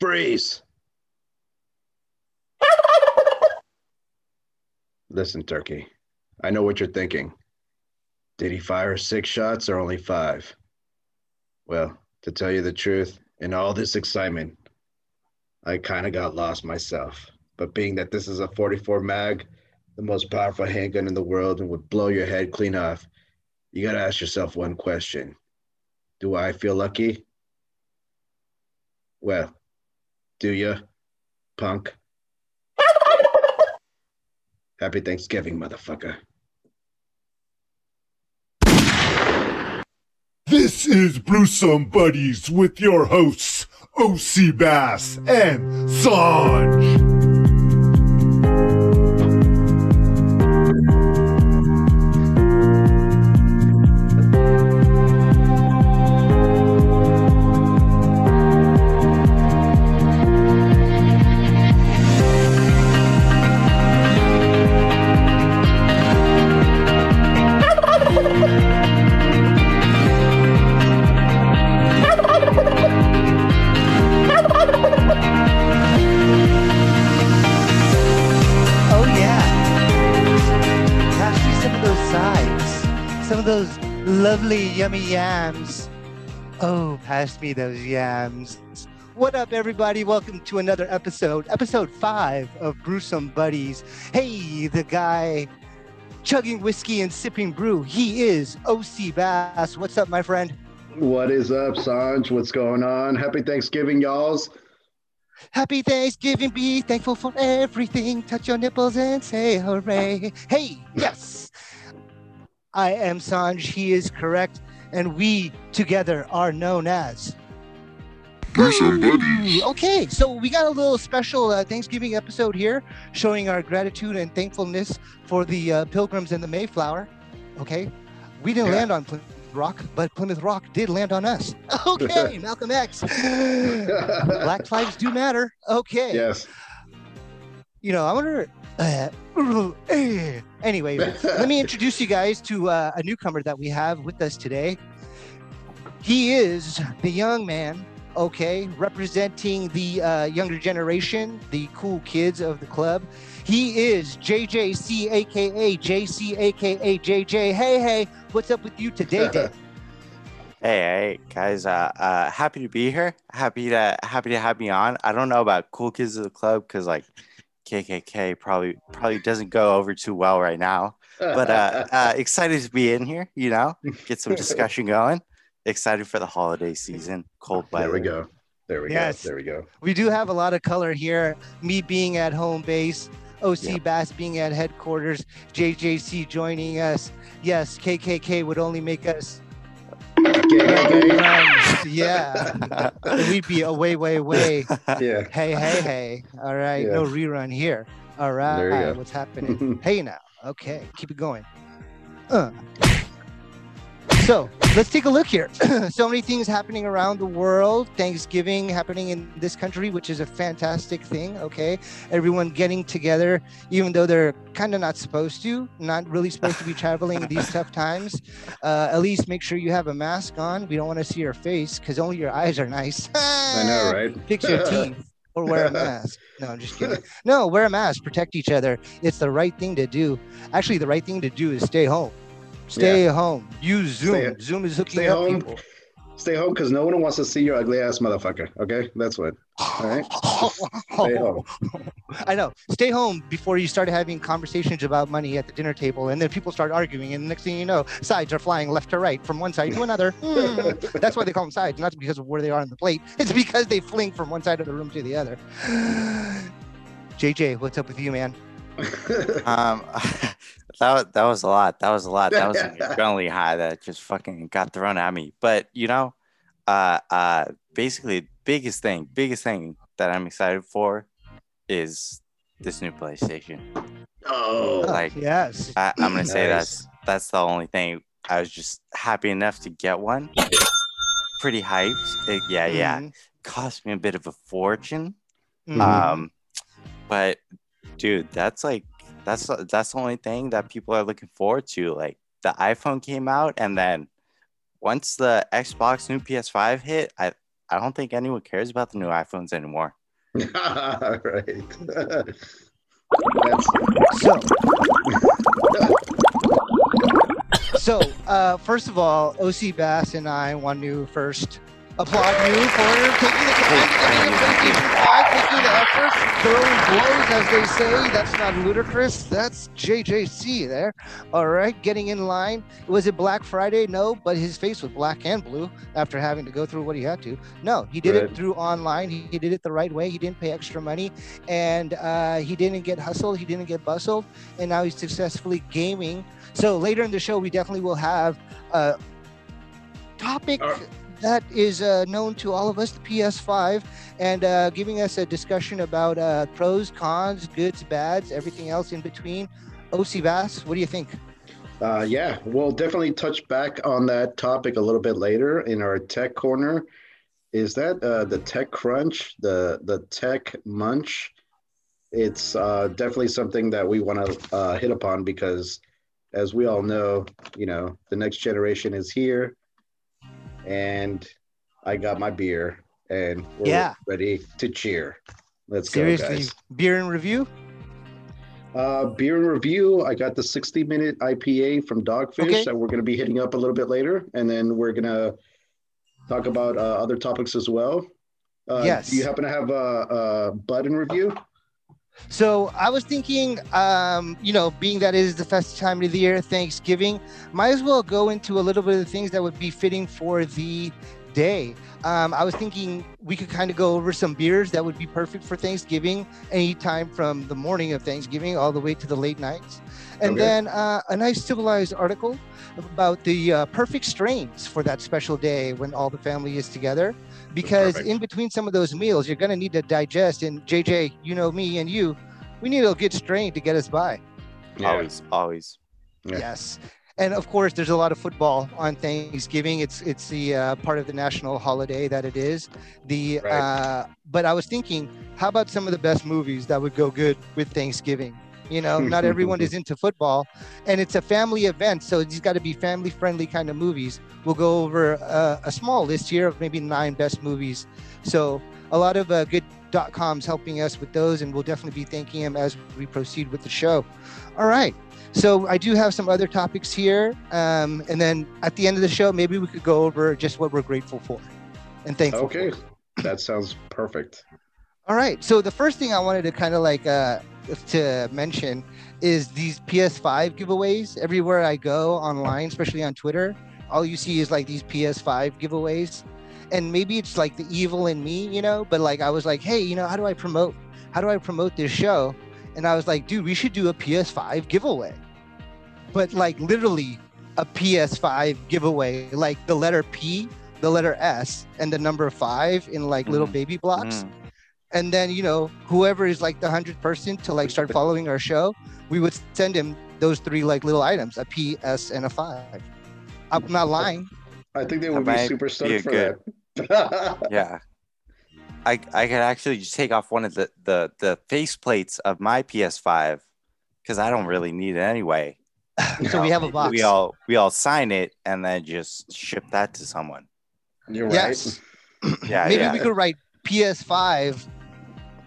Freeze. Listen, Turkey. I know what you're thinking. Did he fire six shots or only five? Well, to tell you the truth, in all this excitement, I kind of got lost myself. But being that this is a 44 mag, the most powerful handgun in the world and would blow your head clean off, you gotta ask yourself one question Do I feel lucky? Well, do you, punk? Happy Thanksgiving, motherfucker. This is Brewsome Buddies with your hosts, OC Bass and Sanj. Yams. Oh, pass me those yams. What up, everybody? Welcome to another episode, episode five of Brewsome Buddies. Hey, the guy chugging whiskey and sipping brew. He is OC Bass. What's up, my friend? What is up, Sanj? What's going on? Happy Thanksgiving, y'alls. Happy Thanksgiving, be thankful for everything. Touch your nipples and say hooray. Hey, yes. I am Sanj, he is correct, and we together are known as. Okay, so we got a little special uh, Thanksgiving episode here showing our gratitude and thankfulness for the uh, pilgrims and the Mayflower. Okay, we didn't Yeah. land on Plymouth Rock, but Plymouth Rock did land on us. Okay, Malcolm X. Black lives do matter. Okay. yes. You know, I wonder. Uh, anyway, let me introduce you guys to uh, a newcomer that we have with us today. He is the young man, okay, representing the uh, younger generation, the cool kids of the club. He is JJC, aka JC, aka JJ. Hey, hey, what's up with you today, Dave? Hey, hey, guys! Uh, uh, happy to be here. Happy to happy to have me on. I don't know about cool kids of the club because like KKK probably probably doesn't go over too well right now. But uh, uh, excited to be in here. You know, get some discussion going. Excited for the holiday season. Cold weather. there we go. There we Yes. go. There we go. We do have a lot of color here. Me being at home base, OC Yep. Bass being at headquarters, JJC joining us. Yes, KKK would only make us. Yeah, we'd be away, way, way. Yeah. Hey, hey, hey. All right, no rerun here. All right, There you go. what's happening? hey now. Okay, keep it going. Uh. So let's take a look here. so many things happening around the world. Thanksgiving happening in this country, which is a fantastic thing. Okay, everyone getting together, even though they're kind of not supposed to, not really supposed to be traveling in these tough times. Uh, at least make sure you have a mask on. We don't want to see your face because only your eyes are nice. I know, right? Fix your teeth or wear a mask. No, I'm just kidding. No, wear a mask, protect each other. It's the right thing to do. Actually, the right thing to do is stay home. Stay home. Use Zoom. Stay- Zoom is hooking stay up home. people. Stay home because no one wants to see your ugly ass motherfucker. Okay, that's what. All right. Stay home. I know. Stay home before you start having conversations about money at the dinner table, and then people start arguing, and the next thing you know, sides are flying left to right from one side to another. Hmm. That's why they call them sides, not because of where they are on the plate. It's because they fling from one side of the room to the other. JJ, what's up with you, man? Um, that that was a lot. That was a lot. That was an adrenaline high that just fucking got thrown at me. But you know, uh, uh, basically, biggest thing, biggest thing that I'm excited for is this new PlayStation. oh, Like, yes. I, I'm gonna say Nice. that's that's the only thing. I was just happy enough to get one. Pretty hyped. It- yeah, yeah. Mhm. Cost me a bit of a fortune. Mhm. Um, but dude, that's like that's that's the only thing that people are looking forward to. Like the iPhone came out, and then once the Xbox new PS5 hit, I I don't think anyone cares about the new iPhones anymore. right. So, so uh, first of all, OC Bass and I want to first applaud you for taking the time to get into PlayStation 5, making the effort, throwing blows, as they say. That's not ludicrous. That's JJC there. All right, getting in line. Was it Black Friday? No, but his face was black and blue after having to go through what he had to. No, he did it through online. He, he did it the right way. He didn't pay extra money, and uh, he didn't get hustled. He didn't get bustled, and now he's successfully gaming. So later in the show, we definitely will have a topic Uh, that is uh, known to all of us, the PS5, and uh, giving us a discussion about uh, pros, cons, goods, bads, everything else in between. OC Bass, what do you think? Uh, yeah, we'll definitely touch back on that topic a little bit later in our tech corner. Is that uh, the tech crunch, the the tech munch? It's uh, definitely something that we want to hit upon because, as we all know, you know, the next generation is here, and I got my beer, and we're Yeah. ready to cheer. Let's Seriously, go, guys. beer and review. Uh, beer and review. I got the 60 minute IPA from Dogfish Okay. that we're going to be hitting up a little bit later. And then we're going to talk about uh, other topics as well. Uh, Yes. Do you happen to have a, a Bud in review? So I was thinking, um, you know, being that it is the festive time of the year, Thanksgiving, might as well go into a little bit of the things that would be fitting for the day. Um, I was thinking we could kind of go over some beers that would be perfect for Thanksgiving, anytime from the morning of Thanksgiving all the way to the late nights. And Okay. then uh, a nice civilized article about the uh, perfect strains for that special day when all the family is together. Because Perfect. in between some of those meals, you're going to need to digest. And JJ, you know me and you, we need a good strain to get us by. Always, always. Yeah. Yes. And of course, there's a lot of football on Thanksgiving. It's it's the uh, part of the national holiday that it is. The Right. uh, but I was thinking, how about some of the best movies that would go good with Thanksgiving? You know, not everyone is into football, and it's a family event, so it's got to be family friendly kind of movies. We'll go over uh, a small list here of maybe nine best movies. So a lot of uh, good dot coms helping us with those, and we'll definitely be thanking him as we proceed with the show. All right. So I do have some other topics here, um, and then at the end of the show, maybe we could go over just what we're grateful for and thankful. Okay. For. That sounds perfect. All right. So the first thing I wanted to kind of like uh, to mention is these PS5 giveaways. Everywhere I go online, especially on Twitter, all you see is like these PS5 giveaways, and maybe it's like the evil in me, you know. But like I was like, hey, you know, how do I promote? How do I promote this show? And I was like, dude, we should do a PS5 giveaway. But like literally a PS5 giveaway, like the letter P, the letter S, and the number five in like little Mhm. baby blocks Mm. And then you know whoever is like the hundredth person to like start following our show we would send him those three like little items a p s and a five i'm not lying I think they That would be might super be stoked for good- that. Yeah. I I could actually just take off one of the the the face plates of my PS5 because I don't really need it anyway. so we have a box We all we all sign it and then just ship that to someone. You're right. yes Yeah, maybe yeah. we could write ps5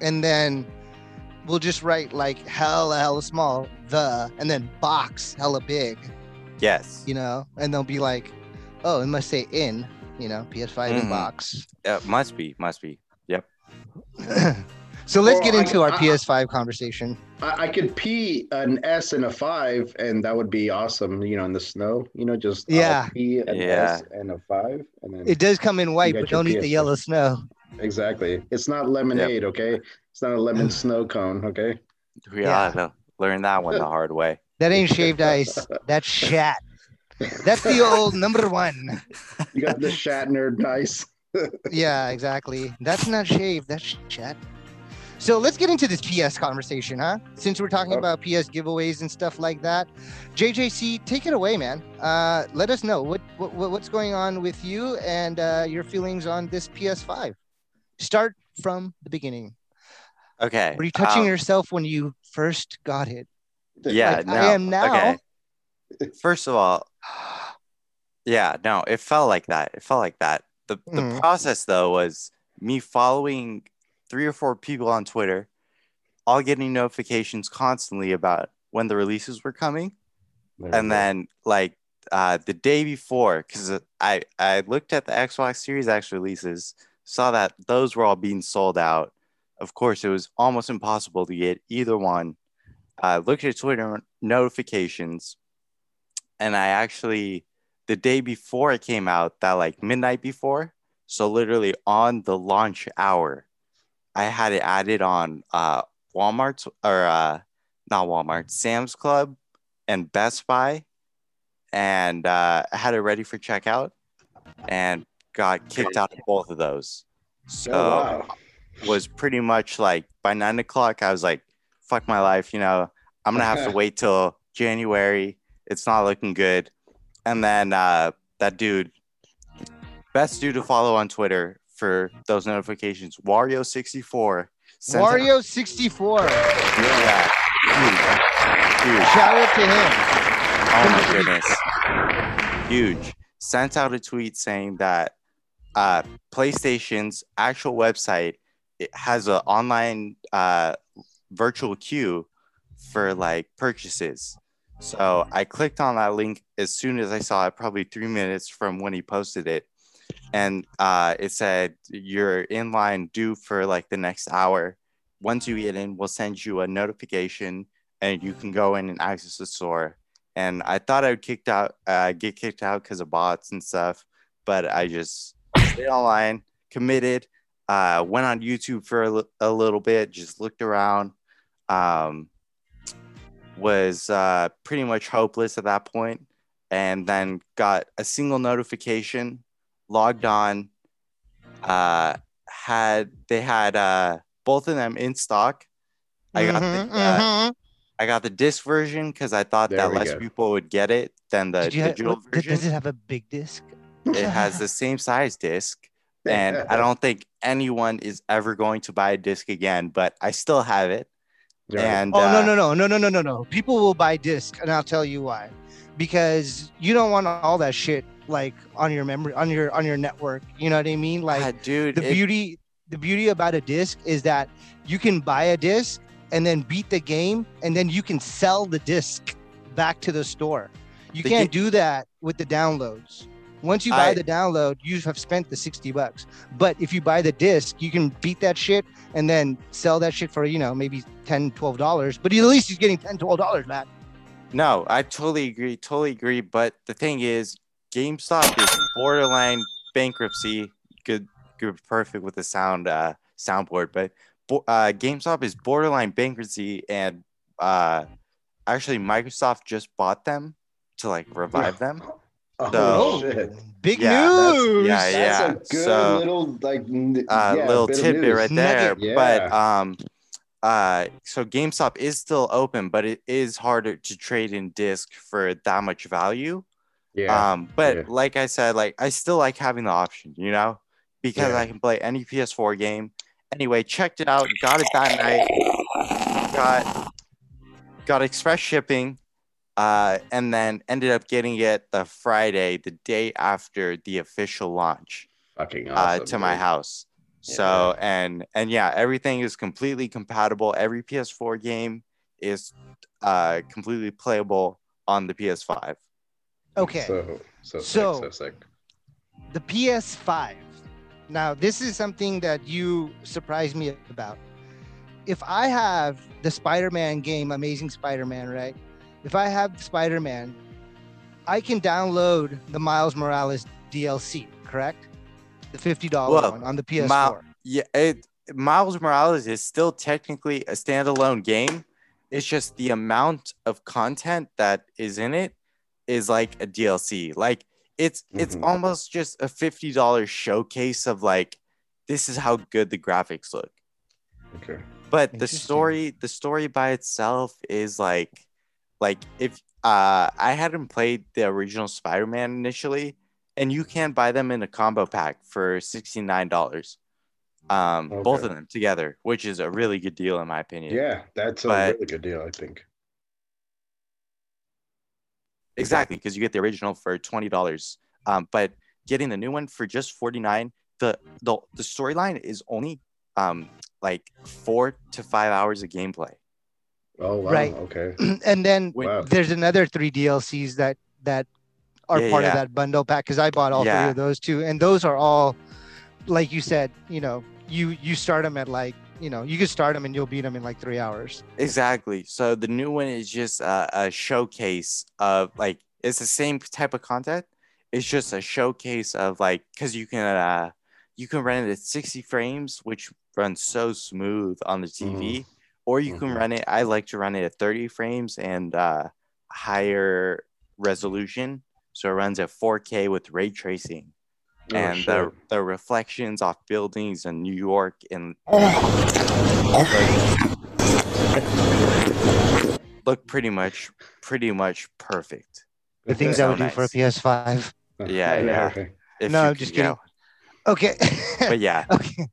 and then we'll just write like hella hella small the and then box hella big Yes. you know and they'll be like oh it must say in you know ps5 in Mhm. box Uh, must be. Must be. Yep. so let's Well, get I- into our I- ps5 conversation I, I could P an S and a five, and that would be awesome. You know, in the snow. You know, just uh, Yeah. P an Yeah. S and a five, and then it does come in white but don't eat the yellow snow exactly. It's not lemonade, okay? It's not a lemon snow cone, okay? We Yeah. all had to learn that one the hard way. That ain't shaved ice. That's shat. That's the old number one. You got the Shatner dice. Yeah, exactly. That's not shaved. That's shat. So let's get into this PS conversation, huh? Since we're talking Oh. about PS giveaways and stuff like that, JJC, take it away, man. Uh, let us know what, what what's going on with you and uh, your feelings on this PS5. Start from the beginning. Okay. Were you touching um, yourself when you first got it? Yeah. like no. I am now. Okay. First of all, yeah, no, it felt like that. It felt like that. the the Mhm. process though was me following three or four people on Twitter, all getting notifications constantly about when the releases were coming, There we and go. then like uh, the day before, because I I looked at the Xbox Series X releases, saw that those were all being sold out. Of course, it was almost impossible to get either one. I looked at Twitter notifications, and I actually the day before it came out, that like midnight before, so literally on the launch hour, I had it added on uh, Walmart or uh, not Walmart, Sam's Club, and Best Buy, and uh, had it ready for checkout, and got kicked out of both of those. So oh, wow. was pretty much like by nine o'clock, I was like, fuck my life, you know, I'm gonna have to wait till January. It's not looking good. And then uh, that dude, best dude to follow on Twitter for those notifications, Wario64. Wario 64. Yeah. Huge. Huge. Shout out to him. Oh my goodness. Huge. Sent out a tweet saying that uh, PlayStation's actual website it has an online uh, virtual queue for like purchases. So I clicked on that link as soon as I saw it, probably three minutes from when he posted it. And uh, it said, You're in line due for like the next hour. Once you get in, we'll send you a notification and you can go in and access the store and I thought I would kicked out, uh, get kicked out because of bots and stuff, but I just stayed online, committed, uh, went on YouTube for a, little bit, just looked around, um, was uh, pretty much hopeless at that point, and then got a single notification, logged on, uh, had they had uh, both of them in stock. I got Mhm, the, uh, mhm. I got the disc version because I thought There that less go. people would get it than the Did ha- digital what- version. Does it have a big disc? It has the same size disc, and I don't think anyone is ever going to buy a disc again. But I still have it, Right. and Oh no uh, no no no no no no no! People will buy disc, and I'll tell you why. Because you don't want all that shit like on your memory on your on your network. You know what I mean? Like ah, dude, the it- beauty the beauty about a disc is that you can buy a disc and then beat the game, and then you can sell the disc back to the store. You The can't ga- do that with the downloads. Once you buy I- the download, you have spent the 60 bucks. But if you buy the disc, you can beat that shit and then sell that shit for, you know, maybe 10, 12 dollars. But at least he's getting 10, 12 dollars back. No, I totally agree. Totally agree. But the thing is, GameStop is borderline bankruptcy. Good, good, perfect with the sound uh, soundboard. But uh, GameStop is borderline bankruptcy, and uh, actually, Microsoft just bought them to like revive them. Oh, So- shit. Big Yeah, news. that's- yeah, That's yeah. a good so- little like n- uh, yeah, little tidbit right there. Nugget. But um, uh, so GameStop is still open, but it is harder to trade in disc for that much value. Yeah. Um, but yeah. like I said, like I still like having the option, you know, because Yeah. I can play any PS4 game. Anyway, checked it out, got it that night, got got express shipping, uh, and then ended up getting it the Friday, the day after the official launch Fucking uh, awesome. to my dude. house. So and and yeah, everything is completely compatible. Every PS4 game is uh, completely playable on the PS5. Okay. So so So- sick, so sick. the PS5. Now, this is something that you surprised me about. If I have the Spider Man game, Amazing Spider Man, right? If I have Spider Man, I can download the Miles Morales DLC, correct? The $50 Well, one on the PS4. Mil- Yeah, it Miles Morales is still technically a standalone game. It's just the amount of content that is in it is like a DLC. Like it's it's Mhm. almost just a fifty dollars showcase of like this is how good the graphics look. Okay. But the story the story by itself is like like if uh I hadn't played the original Spider-Man initially, and you can buy them in a combo pack for $69 um both of them together which is a really good deal in my opinion. Yeah, that's a But- really good deal, I think. exactly because you get the original for $20 um but getting the new one for just 49 the the, the storyline is only um like four to five hours of gameplay Oh wow. Right. Okay. and then Wow. there's another three DLCs that that are Yeah, part yeah. of that bundle pack because I bought all three of those too, and those are all, like you said, you know, you you start them at like you know you can start them and you'll beat them in like three hours. exactly so the new one is just a, a showcase of like it's the same type of content it's just a showcase of like because you can uh you can run it at 60 frames which runs so smooth on the tv or you can Mhm. run it i like to run it at 30 frames and uh higher resolution so it runs at 4k with ray tracing Oh, and shit. the, the reflections off buildings in new york and look pretty much pretty much perfect The things so I would do for a. PS5. Yeah, yeah. Okay. No, I'm just kidding. go. Okay. but yeah okay.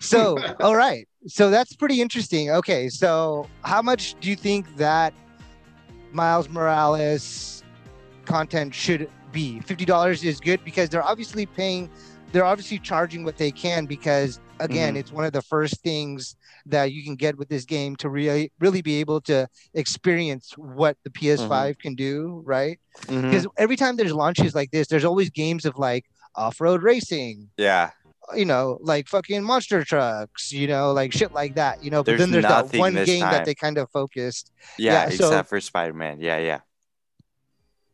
So, all right. So that's pretty interesting. Okay. So, how much do you think that Miles Morales content should be? $50 is good because they're obviously paying, they're obviously charging what they can because, again, Mhm. it's one of the first things that you can get with this game to really, really be able to experience what the PS5 can do, right? Mhm. Because every time there's launches like this, there's always games of like off-road racing, yeah you know, like fucking monster trucks, you know, like shit like that, you know. But There's then there's that one this game that they kind of focused. yeah, Yeah, so- except for spider-man yeah yeah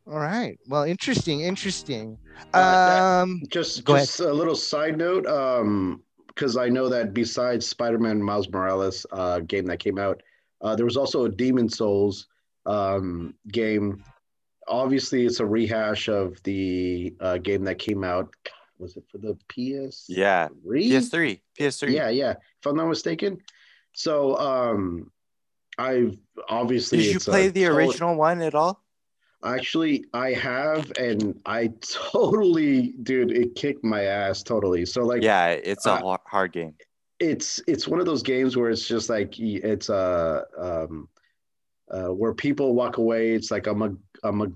All right. Well, interesting, interesting. Uh, Um, Just Go ahead. just a little side note, um, because I know that besides Spider-Man Miles Morales uh, game that came out, uh, there was also a Demon's Souls um, game. Obviously, it's a rehash of the uh, game that came out. Was it for the PS? yeah ps3 ps3 Yeah, yeah. If I'm not mistaken. So, um, I've obviously. did you play the original one at all Actually, I have, and I totally, dude, it kicked my ass totally. So, like, yeah it's a uh, hard game it's it's one of those games where it's just like it's a um, uh, where people walk away. It's like I'm a I'm a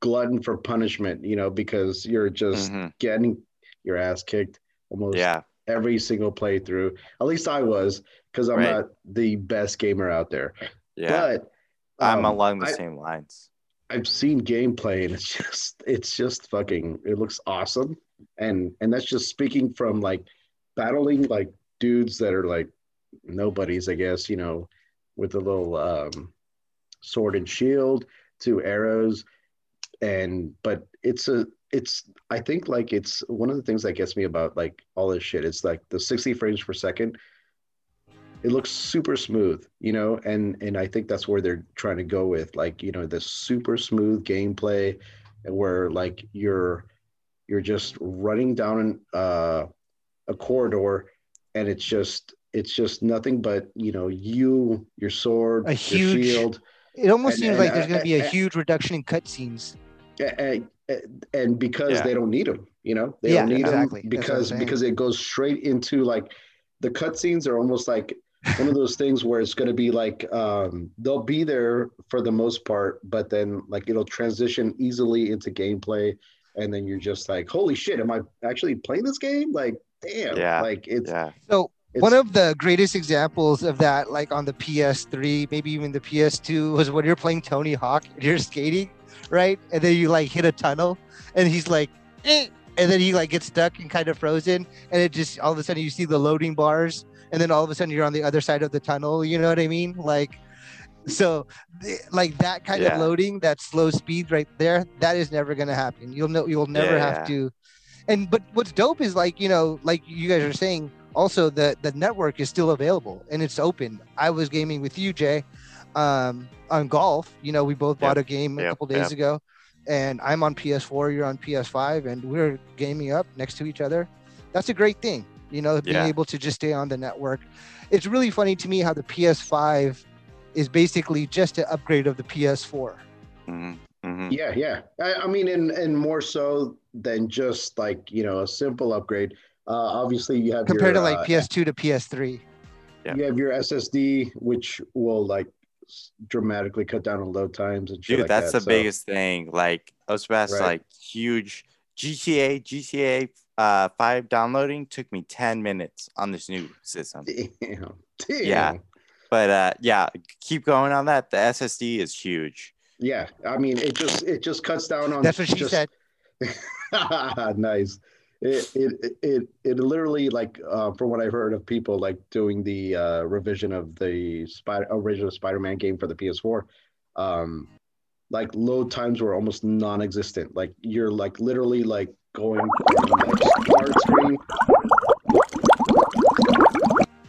glutton for punishment, you know, because you're just Mhm. getting your ass kicked almost yeah every single playthrough. At least I was, because I'm Right. not the best gamer out there. yeah But i'm um, along the I- same lines I've seen gameplay and it's just it's just fucking it looks awesome. And and that's just speaking from like battling like dudes that are like nobodies, I guess, you know, with a little um sword and shield, two arrows. And but it's a it's I think like it's one of the things that gets me about like all this shit. It's like the 60 frames per second. It looks super smooth, you know, and and I think that's where they're trying to go with like, you know, the super smooth gameplay where like you're you're just running down uh, a corridor and it's just it's just nothing but, you know, you, your sword, A your huge- shield, it almost and- seems and like there's going to be a I- huge reduction in cutscenes. and, and because Yeah. they don't need them, you know, they Yeah, don't need exactly. them That's what I'm because because it goes straight into like the cutscenes are almost like one of those things where it's going to be like um, they'll be there for the most part, but then like it'll transition easily into gameplay, and then you're just like, holy shit, am I actually playing this game? Like, damn, Yeah, like it's, yeah So it's one of the greatest examples of that, like on the PS3, maybe even the PS2, was when you're playing Tony Hawk and you're skating, right? And then you like hit a tunnel, and he's like, eh, and then he like gets stuck and kind of frozen, and it just all of a sudden you see the loading bars, and then all of a sudden you're on the other side of the tunnel. You know what I mean? Like, so like that kind Yeah. of loading, that slow speed right there, that is never gonna happen. You'll know you'll never Yeah, have to. And but what's dope is like you know, like you guys are saying, also the the network is still available and it's open. I was gaming with you, Jay, um, on golf. You know, we both bought a game a yep, couple days yep. ago, and I'm on PS4, you're on PS5, and we're gaming up next to each other. That's a great thing. You know, being Yeah. able to just stay on the network. It's really funny to me how the PS5 is basically just an upgrade of the PS4. hmm hmm yeah, yeah. I, I mean, and and more so than just like you know a simple upgrade. Uh, obviously, you have compared your, to like uh, PS2 to PS3. Yeah. You have your SSD, which will like dramatically cut down on load times and shit Dude, like that's that. the So, biggest thing. Like Osebass, Right. like huge GTA GTA uh, five downloading took me ten minutes on this new system. Damn. Damn. Yeah. But uh, yeah, keep going on that. The SSD is huge. Yeah. I mean, it just it just cuts down on. That's what she just- said. nice. It, it it it literally like uh, from what I've heard of people like doing the uh, revision of the Spider original Spider-Man game for the PS4, um, like load times were almost non-existent. Like you're like literally like going from like start screen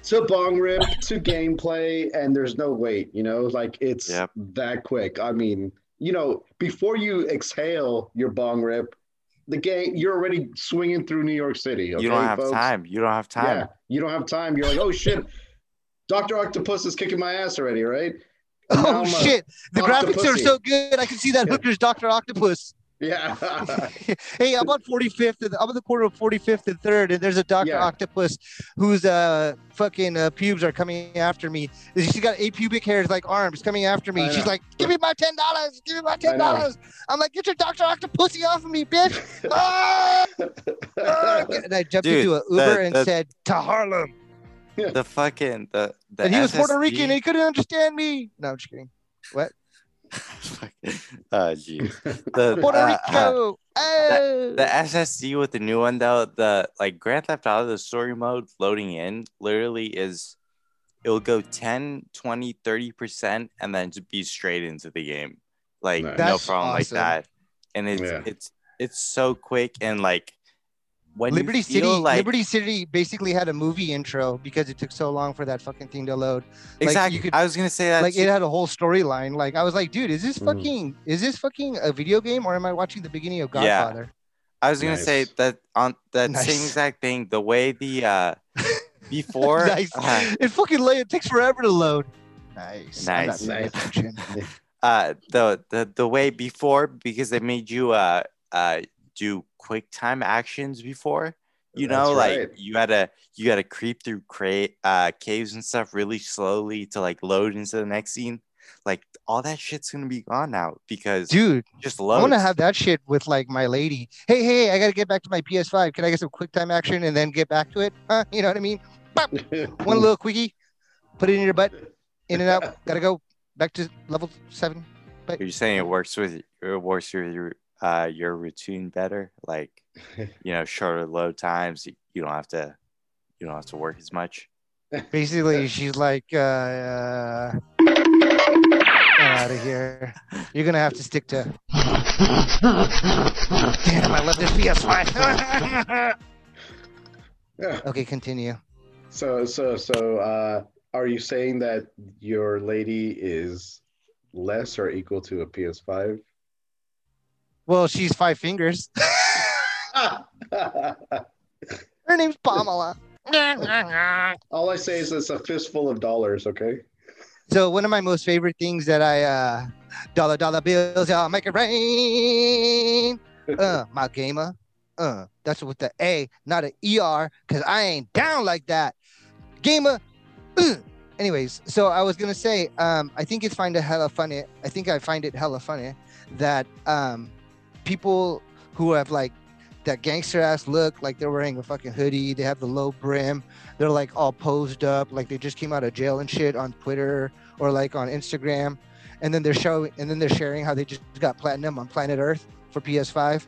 to bong rip to gameplay, and there's no wait. You know, like it's Yep. that quick. I mean, you know, before you exhale your bong rip, the game you're already swinging through New York City. Okay, you don't have folks? time. You don't have time. Yeah, you don't have time. You're like, oh shit, Doctor Octopus is kicking my ass already, right? And Oh shit! The graphics are so good. I can see that Yeah. hooker's Doctor Octopus. Yeah. hey, I'm on 45th. and- I'm on the corner of 45th and Third, and there's a Doctor Yeah. Octopus whose uh fucking uh, pubes are coming after me. She's got apubic hairs like arms coming after me. She's like, "Give me my ten dollars! Give me my $10. I'm like, "Get your Doctor Octopussy off of me, bitch!" Ah! Ah! and I jumped Dude, into an Uber that- and that- said to Harlem, The fucking the the and he was Puerto Rican and he couldn't understand me. No, I'm just kidding. What? oh jeez. The Puerto uh, uh, oh. the SSD with the new one though, the like Grand Theft Auto, the story mode loading in literally is it will go 10, 20, 30% and then just be straight into the game. Like Nice. no That's problem like that. And it's Yeah. it's it's so quick and like when you Liberty feel City, like Liberty City basically had a movie intro because it took so long for that fucking thing to load. you exactly could- I was gonna say that like too. it had a whole storyline. Like I was like, dude, is this Mhm. fucking is this fucking a video game or am I watching the beginning of Godfather? Yeah. Godfather? I was gonna say that on that Nice. same exact thing, the way the uh before nice. uh, it fucking lay, it takes forever to load. Nice. Nice. Nice. uh the the the way before because they made you uh uh do quick time actions before you know That's like right. you gotta you gotta creep through cra- uh caves and stuff really slowly to like load into the next scene like all that shit's gonna be gone now because Dude, it just I want to have that shit with like my lady. Hey, hey, I gotta get back to my PS5. Can I get some quick time action and then get back to it? Huh? You know what I mean? One little quickie, put it in your butt, in and out. Gotta go back to level seven. you're saying it works with it works with your uh your routine better like you know shorter load times you, you don't have to you don't have to work as much Basically, she's like, uh, uh out of here. You're gonna have to stick to. Damn, I love this PS5. Yeah. okay, continue. So so so uh are you saying that your lady is less or equal to a PS5? Well, she's five fingers. Her name's Pamela. All I say is it's a fistful of dollars, okay? So one of my most favorite things that I uh dollar dollar bills, y'all make it rain. Uh my gamer. Uh that's with the A, not an ER, cause I ain't down like that. Gamer. Uh. Anyways, so I was gonna say, um, I think it's find it hella funny. I think I find it hella funny that um people who have like that gangster ass look, like they're wearing a fucking hoodie, they have the low brim, they're like all posed up, like they just came out of jail and shit on Twitter or like on Instagram, and then they're showing and then they're sharing how they just got platinum on Planet Earth for PS5.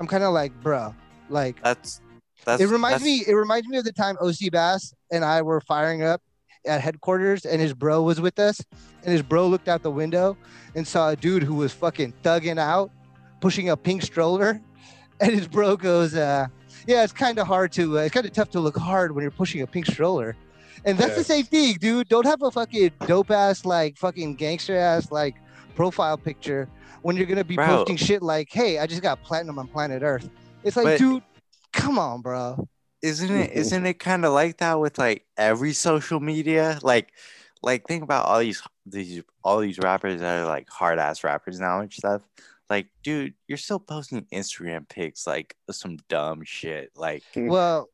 I'm kind of like, bro, like that's that's it reminds that's- me. It reminds me of the time OC Bass and I were firing up at headquarters, and his bro was with us, and his bro looked out the window and saw a dude who was fucking thugging out, pushing a pink stroller, and his bro goes, uh, "Yeah, it's kind of hard to. Uh, it's kind of tough to look hard when you're pushing a pink stroller." And that's the same thing, dude. Don't have a fucking dope ass, like fucking gangster ass, like profile picture when you're gonna be Bro. posting shit like, "Hey, I just got platinum on planet Earth." It's like, But- dude, come on, bro. isn't it isn't it kind of like that with like every social media like like think about all these these all these rappers that are like hard ass rappers now and stuff like dude you're still posting instagram pics like some dumb shit like Well,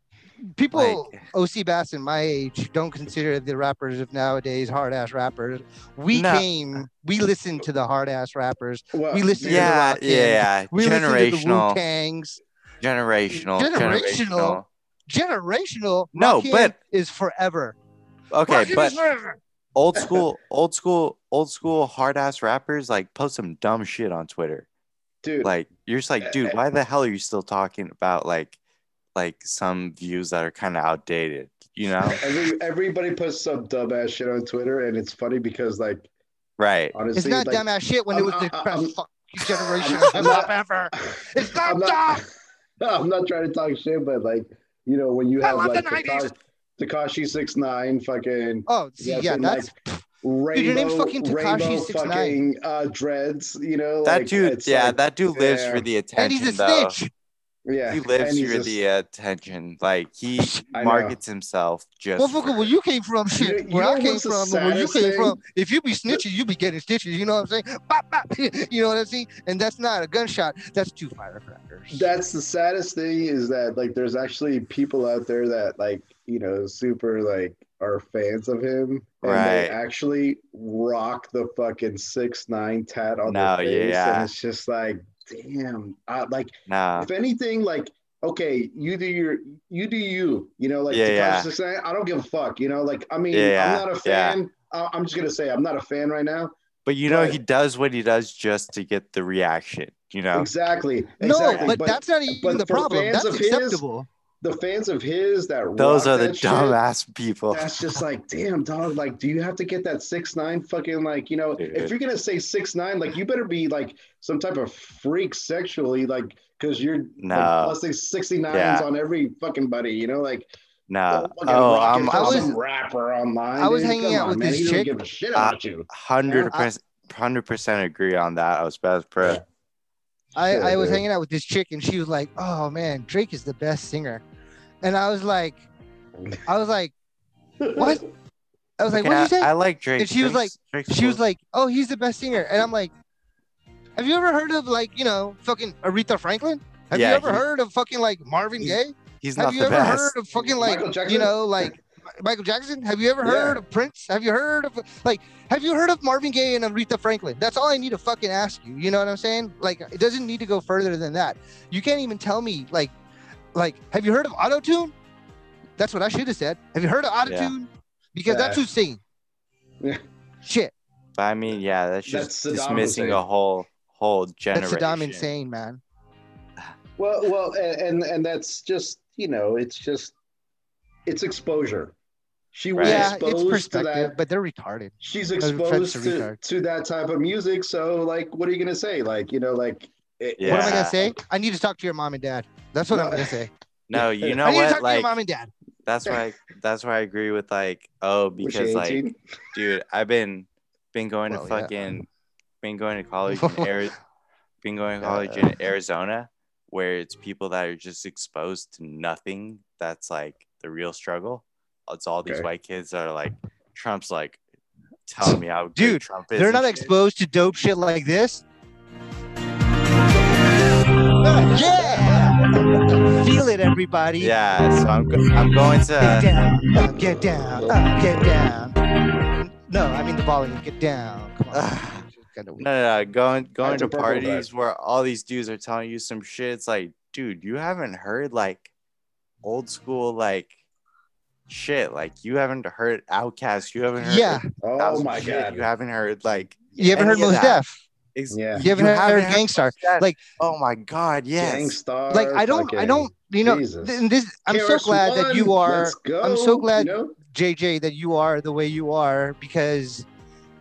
people Like- OC Bass and my age don't consider the rappers of nowadays hard ass rappers. We No. came, we listened to the hard ass rappers. Well, We listen to the yeah yeah We listened to the Wu generational Tangs. generational, Generational? generational. No, Rockin' but- is forever. Okay, Rockin' but is forever. Old school, old school, old school hard ass rappers like post some dumb shit on Twitter. dude. Like you're just like, dude, eh, eh. why the hell are you still talking about like like some views that are kind of outdated? You know? Every, everybody puts some dumb ass shit on Twitter, and it's funny because, like, right. honestly, It's not like, dumbass shit when it I'm- was the I'm- best I'm- fucking generation I'm- of I'm not- ever. It's not I'm not, I'm not trying to talk shit, but like, you know, when you I have like the 90s. Tekashi six nine, fucking Oh, see, Yeah, yeah, so, that's rainbow, your name's fucking Tekashi rainbow 6ix9ine. uh, dreads, you know, That like, dude, yeah, like, that dude lives yeah. for the attention. and attention. he's a though. snitch. Yeah, He lives and he's for a- the uh, attention. Like he markets himself just. Motherfucker, for- where you came from, shit. You- you where know I came from, where you came thing? from. If you be snitching, you be getting stitches. You know what I'm saying? Bop, bop. You know what I'm saying? And that's not a gunshot. That's two firecrackers. That's the saddest thing is that like there's actually people out there that like you know super like are fans of him and Right. they actually rock the fucking six nine tat on No, their face yeah. and it's just like damn uh, like Nah, if anything like okay you do your you do you you know like Yeah, yeah. 6ix9ine, I don't give a fuck you know like I mean Yeah, yeah, I'm not a yeah. fan I- I'm just gonna say I'm not a fan right now but you know but- he does what he does just to get the reaction. You know. exactly no, exactly but, that's not even but the problem. That's of his, acceptable. The fans of his that Those rock are the that shit, dumbass people. That's just like, damn, dog. Like, do you have to get that six nine fucking like, you know, Dude. if you're gonna say six nine, like, you better be like some type of freak sexually, like, because you're No. like, plus these 69s Yeah. on every fucking buddy, you know, like, No. fucking Oh, rocking I'm, I was- some rapper online. I was dude. hanging Come out on, with man. this He chick. Don't give a shit Uh, you. hundred percent, hundred percent agree on that. I was best pro. I, I was hanging out with this chick and she was like, "Oh man, Drake is the best singer," and I was like, I was like, what? I was like, Okay, what did you I, say? I like Drake. And she was Drake's- Drake's she was like, "Oh, he's the best singer," and I'm like, "Have you ever heard of like you know fucking Aretha Franklin? Have Yeah, you ever he- heard of fucking like Marvin He's- Gaye? he's Have not you the ever best. heard of fucking like you know like Michael Jackson? Have you ever Yeah. heard of Prince? Have you heard of like have you heard of Marvin Gaye and Aretha Franklin? That's all I need to fucking ask you. You know what I'm saying? Like it doesn't need to go further than that. You can't even tell me like like have you heard of autotune? That's what I should have said. Have you heard of autotune? Because that's Yeah. who's singing. Yeah. Shit. But I mean, yeah, that's That's just Saddam dismissing Hussein. a whole whole generation. That's generation. Saddam insane, man. Well, well, and, and and that's just you know, it's just it's exposure. She was Right. Yeah, it's exposed to that. but they're retarded. She's exposed to to, to that type of music. So, like, what are you gonna say? Like, you know, like, it, Yeah. What am I gonna say? I need to talk to your mom and dad. That's what I'm gonna say. No, you I know need to talk what? to your Like mom and dad. that's why I, that's why I agree with like oh because like 18? dude, I've been been going Well, to yeah. fucking been going to college in Ari- been going to college in Arizona where it's people that are just exposed to nothing that's like the real struggle. It's all these Okay. white kids that are like Trump's like telling me how good Dude, Trump is. They're not shit. exposed to dope shit like this. Yeah, feel it, everybody. Yeah, so I'm go- I'm going to Get down, uh, get down, uh, get down. No, I mean the volume. Get down. Come on. Kinda no, no, no going going to a purple parties where all these dudes are telling you some shit. It's like, dude, you haven't heard like old school like shit. Like you haven't heard OutKast. You haven't heard Yeah, Oh Thousand my shit. god! You haven't heard like you haven't heard any of Mos that. Def. Ex- Yeah. You haven't heard Gang Starr. Mos Def. Like- oh my god, yes. Gang Starr. Like I don't, I don't. You know, th- this. I'm so glad that you are. go, I'm so glad- You know? JJ that you are the way you are because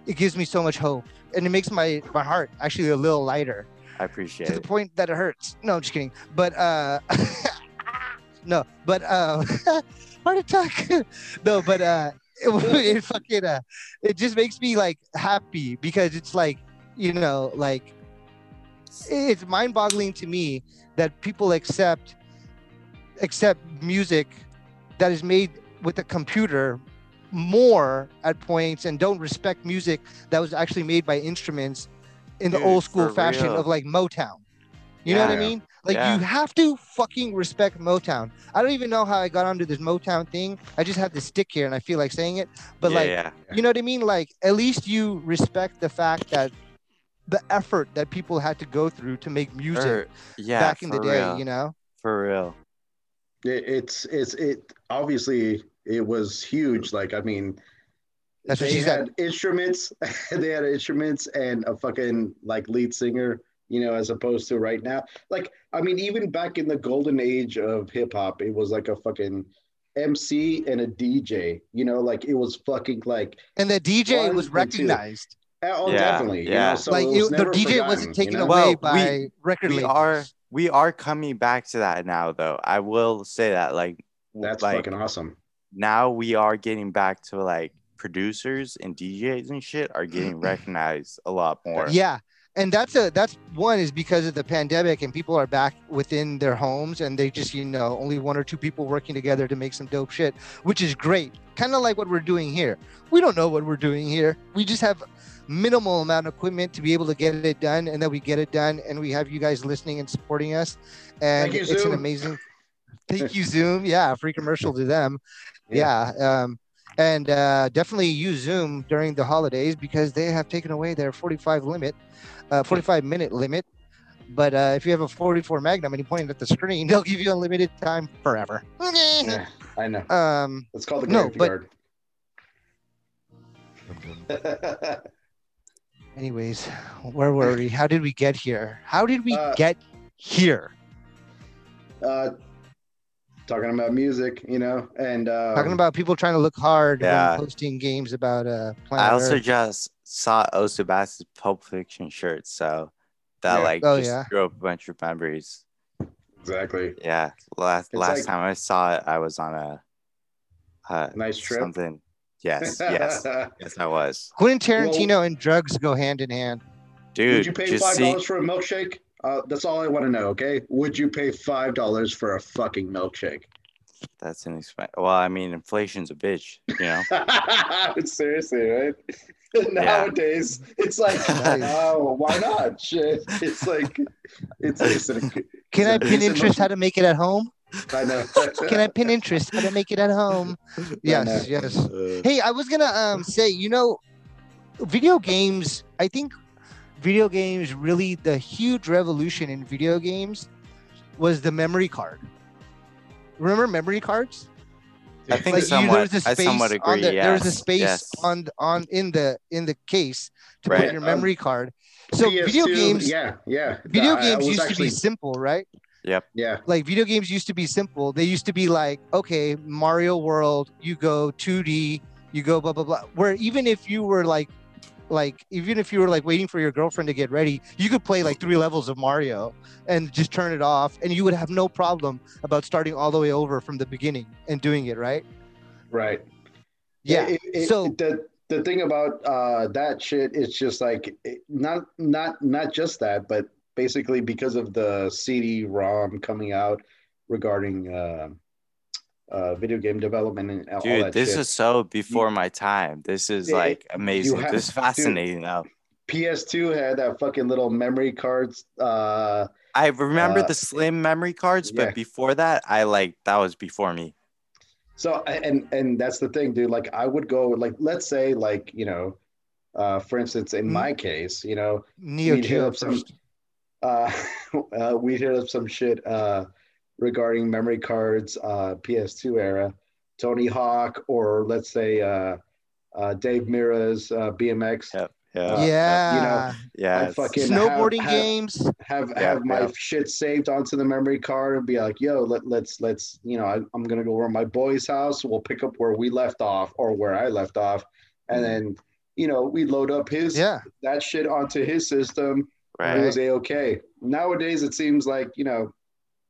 it gives me so much hope and it makes my my heart actually a little lighter I appreciate to the point that it hurts. No, I'm just kidding. But uh no, but uh heart attack. no, but uh it, it fucking uh it just makes me like happy because it's like, you know, like it's mind-boggling to me that people accept accept music that is made with a computer more at points and don't respect music that was actually made by instruments in the old school fashion real. of like Motown. You know what I mean? Like Yeah. you have to fucking respect Motown. I don't even know how I got onto this Motown thing. I just have this stick here and I feel like saying it. But yeah, like yeah. you know what I mean? Like at least you respect the fact that the effort that people had to go through to make music Or- yeah, back in the day, real. you know? For real. It, it's it's it obviously it was huge. Like I mean, That's what they she said. had instruments. they had instruments and a fucking like lead singer. You know, as opposed to right now. Like I mean, even back in the golden age of hip hop, it was like a fucking MC and a DJ. You know, like it was fucking like And the DJ One was recognized. Oh, Yeah, definitely. You yeah. know, so like it was the DJ forgotten, wasn't you taken know? away Well, by record We labels. are we are coming back to that now though. I will say that like That's like fucking awesome. now we are getting back to like producers and DJs and shit are getting recognized a lot more. Yeah. And that's a that's one is because of the pandemic and people are back within their homes and they just, you know, only one or two people working together to make some dope shit, which is great. Kind of like what we're doing here. We don't know what we're doing here. We just have minimal amount of equipment to be able to get it done and then we get it done and we have you guys listening and supporting us. And you, it's an amazing Thank you, Zoom. Yeah, free commercial to them. Yeah. Yeah. um, and uh, definitely use Zoom during the holidays because they have taken away their 45 limit, uh, 45 minute limit. But uh, if you have a 44 Magnum and you point it at the screen, they'll give you unlimited time forever. Yeah, I know. Um, It's called the No, but-. Anyways, where were we? How did we get here? How did we Uh, get here? uh, talking about music, you know, and uh, Talking about people trying to look hard Yeah. when posting games about uh, Planet I also Earth. just saw Osebass's Pulp Fiction shirt, so that Yeah. like Oh, just yeah. threw up a bunch of memories. exactly Yeah, last It's last like- time I saw it, I was on a uh, nice trip. something. Yes, yes, yes, I was, Quentin Well- Tarantino and drugs go hand in hand. dude. Would you pay just five see, dollars for a milkshake? Uh, that's all I want to know. Okay, would you pay five dollars for a fucking milkshake? that's an expense. Well, I mean, inflation's a bitch, you know. Seriously, right? Nowadays, it's like, oh, why not? Shit, it's like, it's. it's an, Can I it's a Pinterest how to make it at home? I know. Can I Pinterest how to make it at home? Yes, yes. Uh, Hey, I was gonna um say, you know, video games. I think video games really the huge revolution in video games was the memory card. Remember memory cards? I think Like you, somewhat. there was a I space somewhat on agree. the, there was a space yes. on on in the in the case to put Right. your Um, memory card. So video PS2, games, Yeah, yeah. video I- I games was used to be simple, right? Yeah, like video games used to be simple. They used to be like, okay, Mario World, you go 2D, you go blah blah blah. Where even if you were like, like even if you were like waiting for your girlfriend to get ready, you could play like three levels of Mario and just turn it off, and you would have no problem about starting all the way over from the beginning and doing it right. right. Yeah. It- it- so the the thing about uh, that shit, it's just like it- not not not just that, but basically because of the CD-ROM coming out regarding uh, uh, video game development and all Dude, that this shit. is so before my time. This is Yeah, like amazing. have- this is dude. fascinating though. PS2 had that fucking little memory cards. Uh, I remember Uh, the slim memory cards, but before that, I like that was before me. So and and that's the thing, dude. Like I would go like let's say like you know, uh, for instance, in Mhm. my case, you know, Neo we'd Geo up some first. Uh, uh we'd hit up some shit uh regarding memory cards, uh PS2 era, Tony Hawk, or let's say uh uh Dave Mirra's uh BMX. Yep. uh, Yeah. yeah. yeah. I it's- fucking- Snowboarding have- have- games. have Yeah, have my yeah. shit saved onto the memory card and be like, yo, let, let's let's you know, I, I'm gonna go over to my boy's house. We'll pick up where we left off or where I left off, and Mhm. then you know we load up his Yeah. that shit onto his system. Right. It was a okay. Nowadays it seems like you know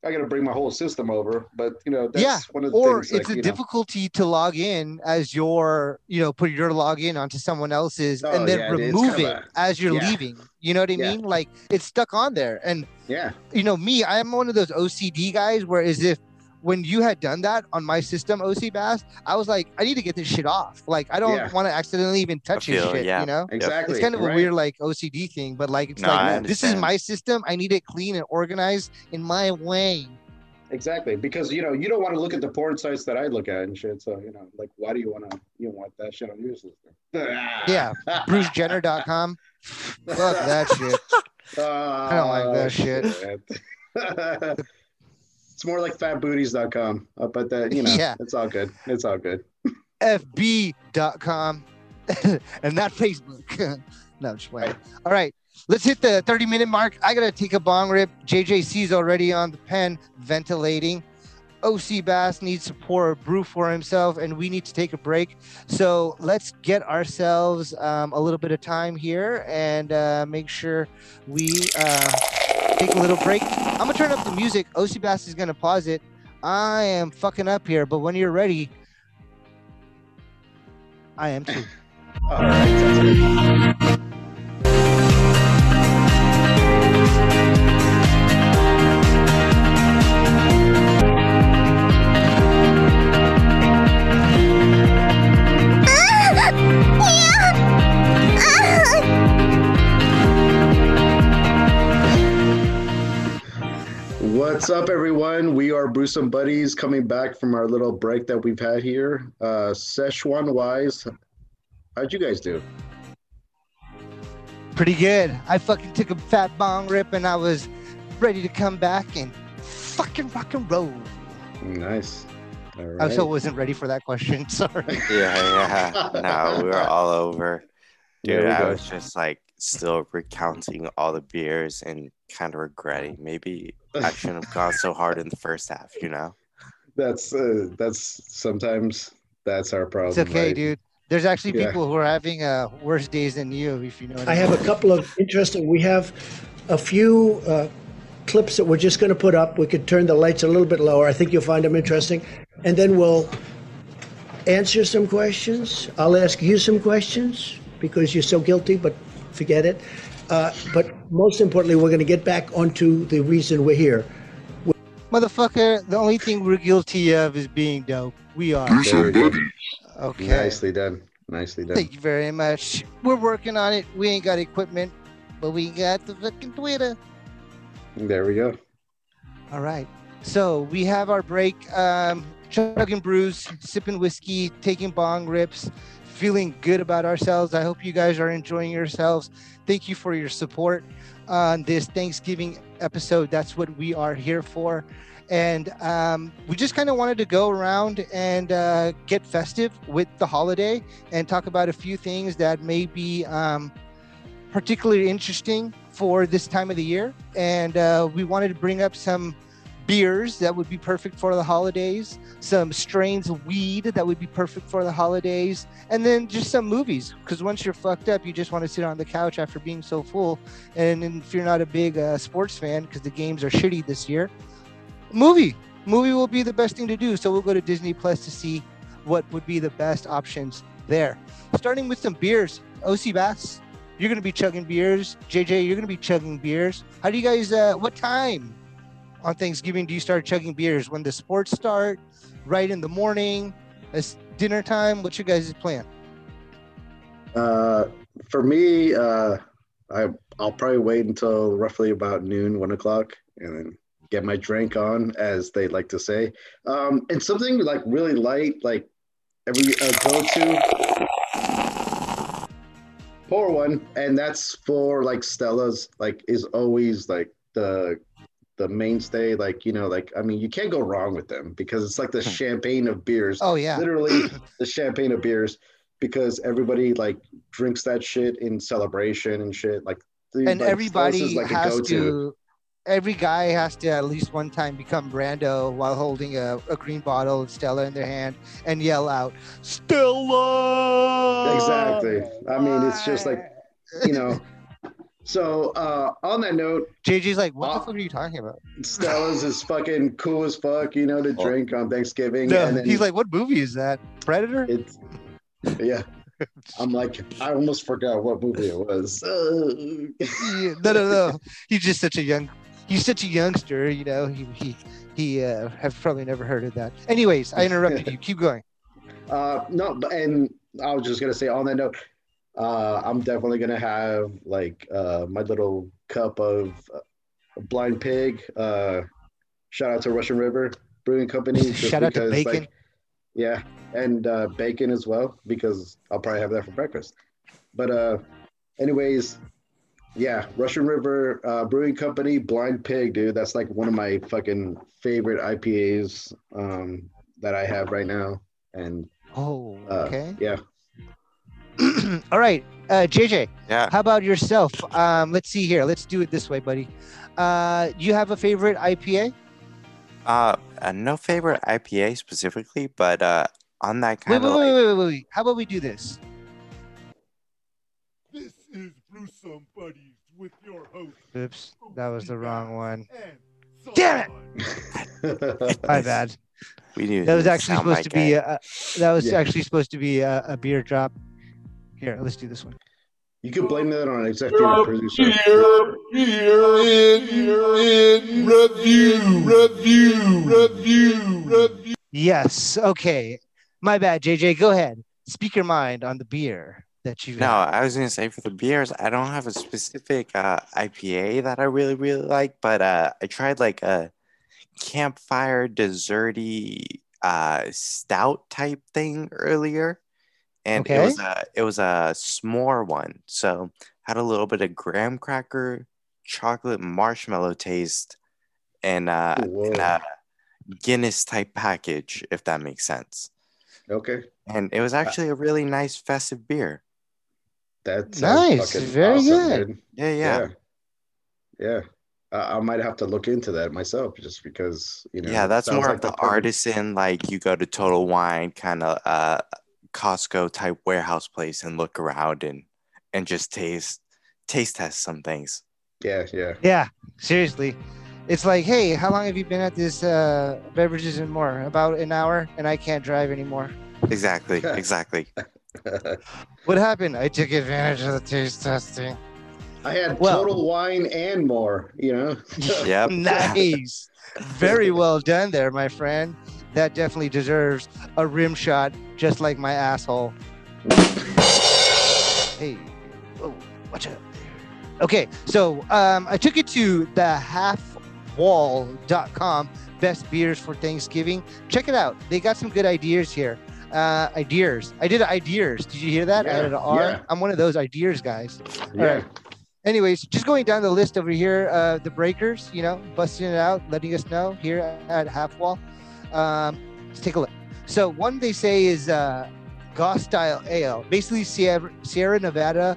I got to bring my whole system over, but you know that's Yeah, one of the or things. it's like, a you know, difficulty to log in as your you know put your login onto someone else's Oh, and then yeah, remove kind it a- as you're yeah. leaving you know what i mean like it's stuck on there and yeah, you know me i'm one of those ocd guys where as if when you had done that on my system Osebass i was like i need to get this shit off like i don't Yeah. want to accidentally even touch his feel, shit yeah. you know exactly. it's kind of right. a weird like ocd thing but like it's No, like this is my system i need it clean and organized in my way Exactly, because you know you don't want to look at the porn sites that I look at and shit. So you know, like, why do you want to? You don't want that shit on your system? yeah brucejenner.com fuck that shit I don't like that oh, shit. it's It's more like fatbooties.com. Uh, but that you know, Yeah. it's all good. It's all good. fb.com and not Facebook. no, just playing. All right, let's hit the 30 minute mark. I gotta take a bong rip. JJC's already on the pen ventilating. Osebass needs to pour a brew for himself, and we need to take a break. So let's get ourselves um, a little bit of time here and uh, make sure we uh, take a little break. I'm gonna turn up the music. Osebass is gonna pause it. I am fucking up here, but when you're ready, I am too. All right, What's up, everyone? We are Brewsome Buddies coming back from our little break that we've had here. Uh, Szechuan Wise, how'd you guys do? Pretty good. I fucking took a fat bong rip and I was ready to come back and fucking rock and roll. Nice. All I right. also wasn't ready for that question. Sorry. Yeah, yeah. No, we were all over. Dude, we I go. was just like still recounting all the beers and kind of regretting maybe I shouldn't have gone so hard in the first half, you know? That's uh, that's sometimes that's our problem. It's okay, right? dude. There's actually Yeah. people who are having uh, worse days than you, if you know what I, I have a couple of interesting. We have a few uh, clips that we're just going to put up. We could turn the lights a little bit lower. I think you'll find them interesting, and then we'll answer some questions. I'll ask you some questions because you're so guilty, but forget it. Uh, but most importantly, we're going to get back onto the reason we're here. Motherfucker, the only thing we're guilty of is being dope. We are. There we go. Okay. Nicely done. Nicely done. Thank you very much. We're working on it. We ain't got equipment, but we got the fucking Twitter. There we go. All right. So we have our break. Um, chugging brews, sipping whiskey, taking bong rips, feeling good about ourselves. I hope you guys are enjoying yourselves. Thank you for your support on this Thanksgiving episode. That's what we are here for. And um, we just kind of wanted to go around and uh, get festive with the holiday and talk about a few things that may be um, particularly interesting for this time of the year. And uh, we wanted to bring up some beers that would be perfect for the holidays, some strains of weed that would be perfect for the holidays, and then just some movies. Because once you're fucked up, you just want to sit on the couch after being so full. And if you're not a big uh, sports fan, because the games are shitty this year, movie. Movie will be the best thing to do. So we'll go to Disney Plus to see what would be the best options there. Starting with some beers. Osebass, you're going to be chugging beers. JJ, you're going to be chugging beers. How do you guys, uh, what time on Thanksgiving do you start chugging beers? When the sports start, right in the morning, it's dinner time? What's your guys' plan? Uh, for me, uh, I I'll probably wait until roughly about noon, one o'clock, and then get my drink on, as they like to say. Um, and something like really light, like every uh, go to. Pour one, and that's for like Stella's. Like is always like the the mainstay. Like you know, like I mean, you can't go wrong with them because it's like the hmm. champagne of beers Oh, yeah. literally the champagne of beers because everybody like drinks that shit in celebration and shit like the- And like, everybody like has go-to. to, every guy has to at least one time become Brando while holding a, a green bottle of Stella in their hand and yell out, Stella! exactly i mean it's just like you know so uh on that note JJ's like, what the Uh, fuck are you talking about? stella's is fucking cool as fuck you know to Oh. drink on thanksgiving No, and then he's like, what movie is that? Predator? it's yeah i'm like i almost forgot what movie it was Uh, Yeah, no, no, no. He's just such a young. He's such a youngster, you know. He he he uh, have probably never heard of that. Anyways, I interrupted you. Keep going. Uh, no, and I was just gonna say on that note, uh, I'm definitely gonna have like uh, my little cup of uh, blind pig. Uh, shout out to Russian River Brewing Company. Shout out to bacon. Like, yeah, and uh, bacon as well because I'll probably have that for breakfast. But uh, anyways, Yeah, Russian River uh, Brewing Company, Blind Pig, dude. That's like one of my fucking favorite IPAs um, that I have right now. And Oh, uh, okay. yeah, All right, uh, JJ. Yeah. How about yourself? Um, let's see here. Let's do it this way, buddy. Uh, do you have a favorite IPA? Uh, uh, no favorite IPA specifically, but uh, on that kind wait, of wait, like, wait, wait, wait, wait. How about we do this? This is Brew Some Buddies with your host. Oops, that was the wrong one. Damn it! My bad. we do. That was actually supposed to be a, a- that was Yeah. actually supposed to be a, a beer drop. Here, let's do this one. you could blame that on an executive producer. Here, here, in, in, review, review, review, review. Yes. Okay. My bad, JJ. Go ahead. Speak your mind on the beer that you No, I was gonna say for the beers, I don't have a specific uh, IPA that I really really like, but uh, I tried like a campfire desserty uh, stout type thing earlier, and it was a it was a s'more one, so had a little bit of graham cracker, chocolate marshmallow taste, and uh, Whoa. and a Guinness type package, if that makes sense. Okay, And it was actually a really nice festive beer. That's Nice, fucking very awesome, good. dude. Yeah, yeah. Yeah, yeah. I I might have to look into that myself, just because you know. yeah, that's more like of the perfect- artisan, like you go to Total Wine kind of uh Costco type warehouse place and look around and and just taste taste test some things. Yeah, yeah. Yeah. Seriously. It's like, hey, how long have you been at this uh, beverages and more? About an hour, and I can't drive anymore. Exactly, exactly. What happened? I took advantage of the taste testing. I had Well- total wine and more. You know. Yep. nice. Very well done there, my friend. That definitely deserves a rim shot, just like my asshole. Hey, whoa, watch out. Okay, so um, I took it to the halfwall.com, best beers for Thanksgiving. Check it out. They got some good ideas here. Uh, ideas. I did ideas. Did you hear that? I Yeah, added an R. yeah. I'm one of those ideas guys. yeah. right. Anyways, just going down the list over here, uh, the breakers, you know, busting it out, letting us know here at Half Wall. Um, let's take a look. So one they say is uh, Gose style ale, basically Sierra, Sierra Nevada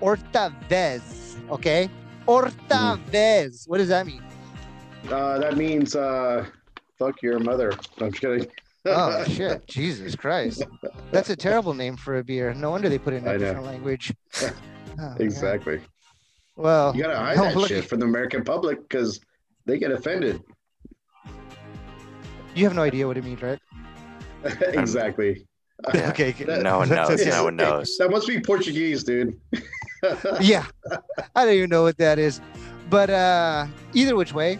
Otra Vez. Okay, Otra Vez. What does that mean? Uh, that means uh, fuck your mother. I'm just kidding. Oh shit, Jesus Christ, that's a terrible name for a beer. No wonder they put it in a different language. Oh, exactly. Well, You gotta hide that shit from the American public because they get offended. You have no idea what it means, right? exactly. Yeah. okay. good. No one knows. okay. No one knows. That must be Portuguese, dude. yeah i don't even know what that is but uh either which way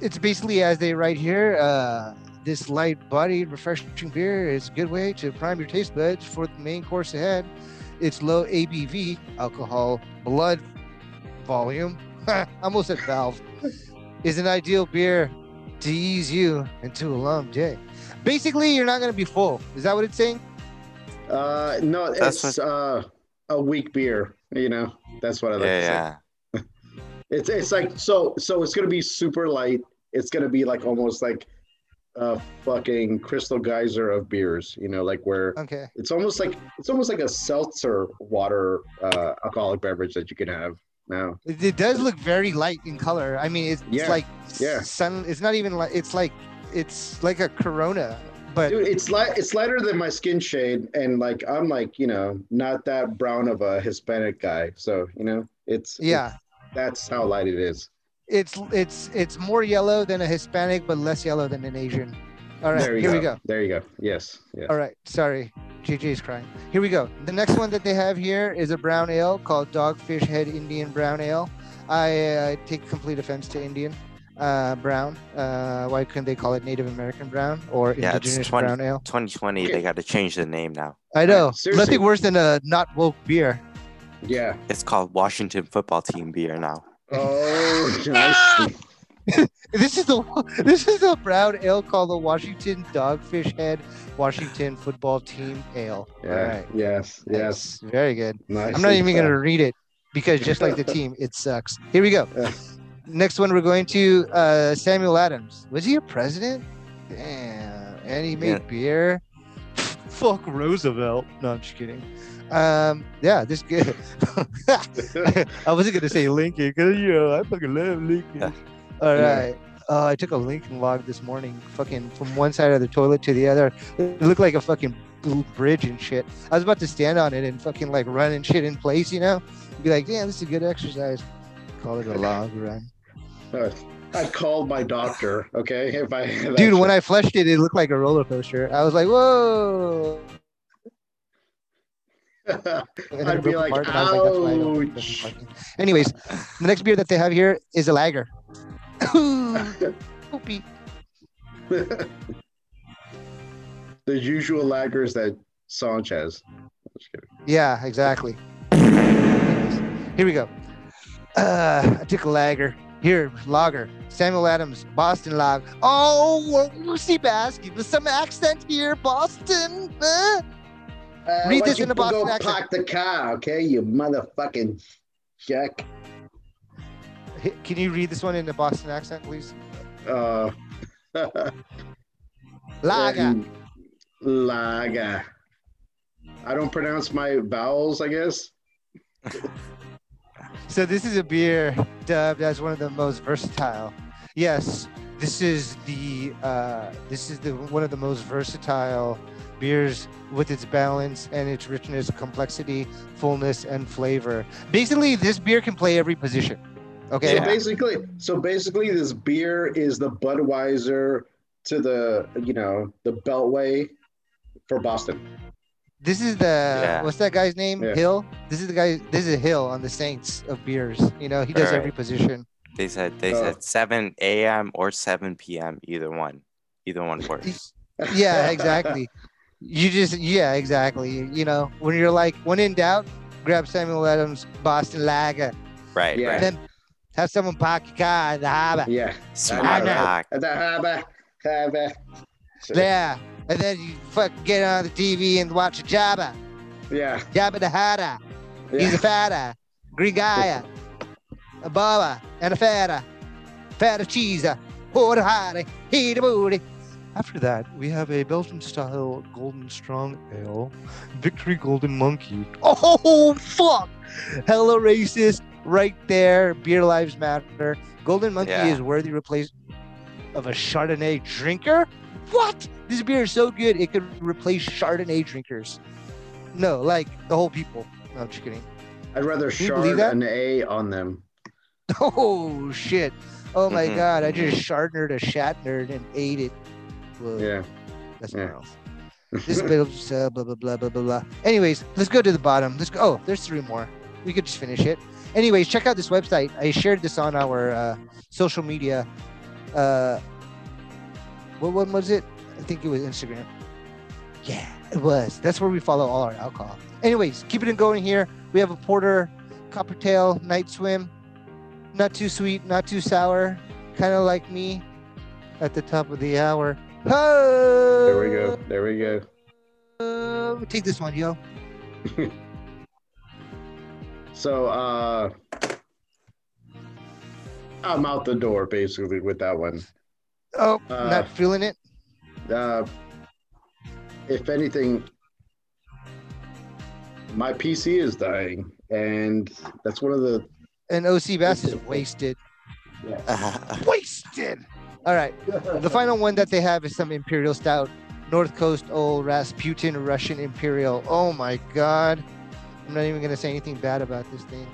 it's basically as they write here uh this light bodied refreshing beer is a good way to prime your taste buds for the main course ahead it's low abv alcohol blood volume I almost said valve is an ideal beer to ease you into a long day basically you're not going to be full is that what it's saying Uh, no, That's it's uh, a weak beer. You know, that's what I like to say. Yeah, yeah. It's it's like so so it's gonna be super light. It's gonna be like almost like a fucking crystal geyser of beers. You know, like where okay it's almost like it's almost like a seltzer water uh, alcoholic beverage that you can have now. It, it does look very light in color. I mean, it's, it's like yeah. sun. It's not even like it's like it's like a Corona, but Dude, it's light. It's lighter than my skin shade, and like I'm like you know not that brown of a Hispanic guy. So you know it's yeah, that's how light it is. it's it's it's more yellow than a Hispanic, but less yellow than an Asian. All right, here go. we go. There you go. Yes. Yes. All right, sorry, JJ's crying. Here we go. The next one that they have here is a brown ale called Dogfish Head Indian Brown Ale. I uh, take complete offense to Indian uh, brown. Uh, why couldn't they call it Native American brown or Yeah, it's indigenous 20 brown ale? 2020, they got to change the name now. I know. seriously. Nothing worse than a not woke beer. Yeah. It's called Washington Football Team beer now. Oh, nice. This is the this is a brown ale called the Washington Dogfish Head Washington Football Team Ale. Yeah. All right. Yes. Yes. Nice. Very good. Nice. I'm not even gonna read it. because just like the team, it sucks. Here we go. Yeah. Next one, we're going to uh, Samuel Adams. Was he a president? Damn. And he made Yeah. beer. Fuck Roosevelt. No, I'm just kidding. Um, yeah, this good. I wasn't gonna say Lincoln because you know I fucking love Lincoln. All right. Oh, I took a Lincoln log this morning, fucking from one side of the toilet to the other. It looked like a fucking bridge and shit. I was about to stand on it and fucking like run and shit in place, you know? Be like, damn, this is a good exercise. Call it a log run. Uh, I called my doctor. Okay, if I Dude, when I flushed it, it looked like a roller coaster. I was like, whoa. I'd be like, apart, and like, that's why I don't drink ouch. fucking- Anyways, the next beer that they have here is a lager. Poopy. the usual lagers that Sanch has. Just kidding. Yeah, exactly. Here we go. Uh, I took a lager. Here, lager. Samuel Adams, Boston log. Oh, Lucy Bass, give us some accent here, Boston. Uh, Uh, Read this in the Boston go accent. Park the car, okay? You motherfucking jack. Can you read this one in the Boston accent, please? Uh, Laga. Lager. I don't pronounce my vowels, I guess. So this is a beer dubbed as one of the most versatile. Yes, this is the uh, this is the one of the most versatile beers with its balance and its richness, complexity, fullness, and flavor. Basically, this beer can play every position. Okay. So Yeah. basically, so basically, this beer is the Budweiser to the you know the Beltway for Boston. This is the Yeah. what's that guy's name? Yeah. Hill. This is the guy. This is Hill on the Saints of beers. You know, he does Alright. every position. They said they Oh. said 7 a.m. or 7 p.m. Either one, either one works. Yeah, exactly. you just yeah, exactly. You know, when you're like when in doubt, grab Samuel Adams Boston Lager. Right, Yeah. Right. then have someone park your car in the harbor. yeah, Smart know. hack. at the harbor, harbor. Yeah. And then you fuck get on the TV and watch a Jabba. Yeah, Jabba the Hutter. He's a fatter. Green guy. A baba and a fatter. Fatter cheese. Hood hardy. Heat booty. After that, we have a Belgian style golden strong ale, Victory Golden Monkey. Oh, fuck! Hella racist right there. Beer lives matter. Golden Monkey Yeah. is worthy replace of a Chardonnay drinker. What? This beer is so good it could replace Chardonnay drinkers. No, like the whole people. No, I'm just kidding. I'd rather you shard an A on them. Oh shit! Oh my Mhm. god! I just Chardonnered a Shatner and ate it. Whoa, Yeah, that's yeah. gross. This bit of uh, blah blah blah blah blah blah. Anyways, let's go to the bottom. Let's go. Oh, there's three more. We could just finish it. Anyways, check out this website. I shared this on our uh, social media. Uh, what one was it? I think it was Instagram. Yeah, it was. That's where we follow all our alcohol. Anyways, keep it going here. We have a porter, coppertail, night swim. Not too sweet, not too sour. Kind of like me at the top of the hour. Oh, there we go. There we go. Uh, take this one, yo. So, uh, I'm out the door basically with that one. Oh, Uh, not feeling it. Uh, if anything, my PC is dying, and that's one of the. And Osebass is wasted. Wasted. All right. The final one that they have is some Imperial Stout, North Coast Old Rasputin Russian Imperial. Oh my God. I'm not even going to say anything bad about this thing.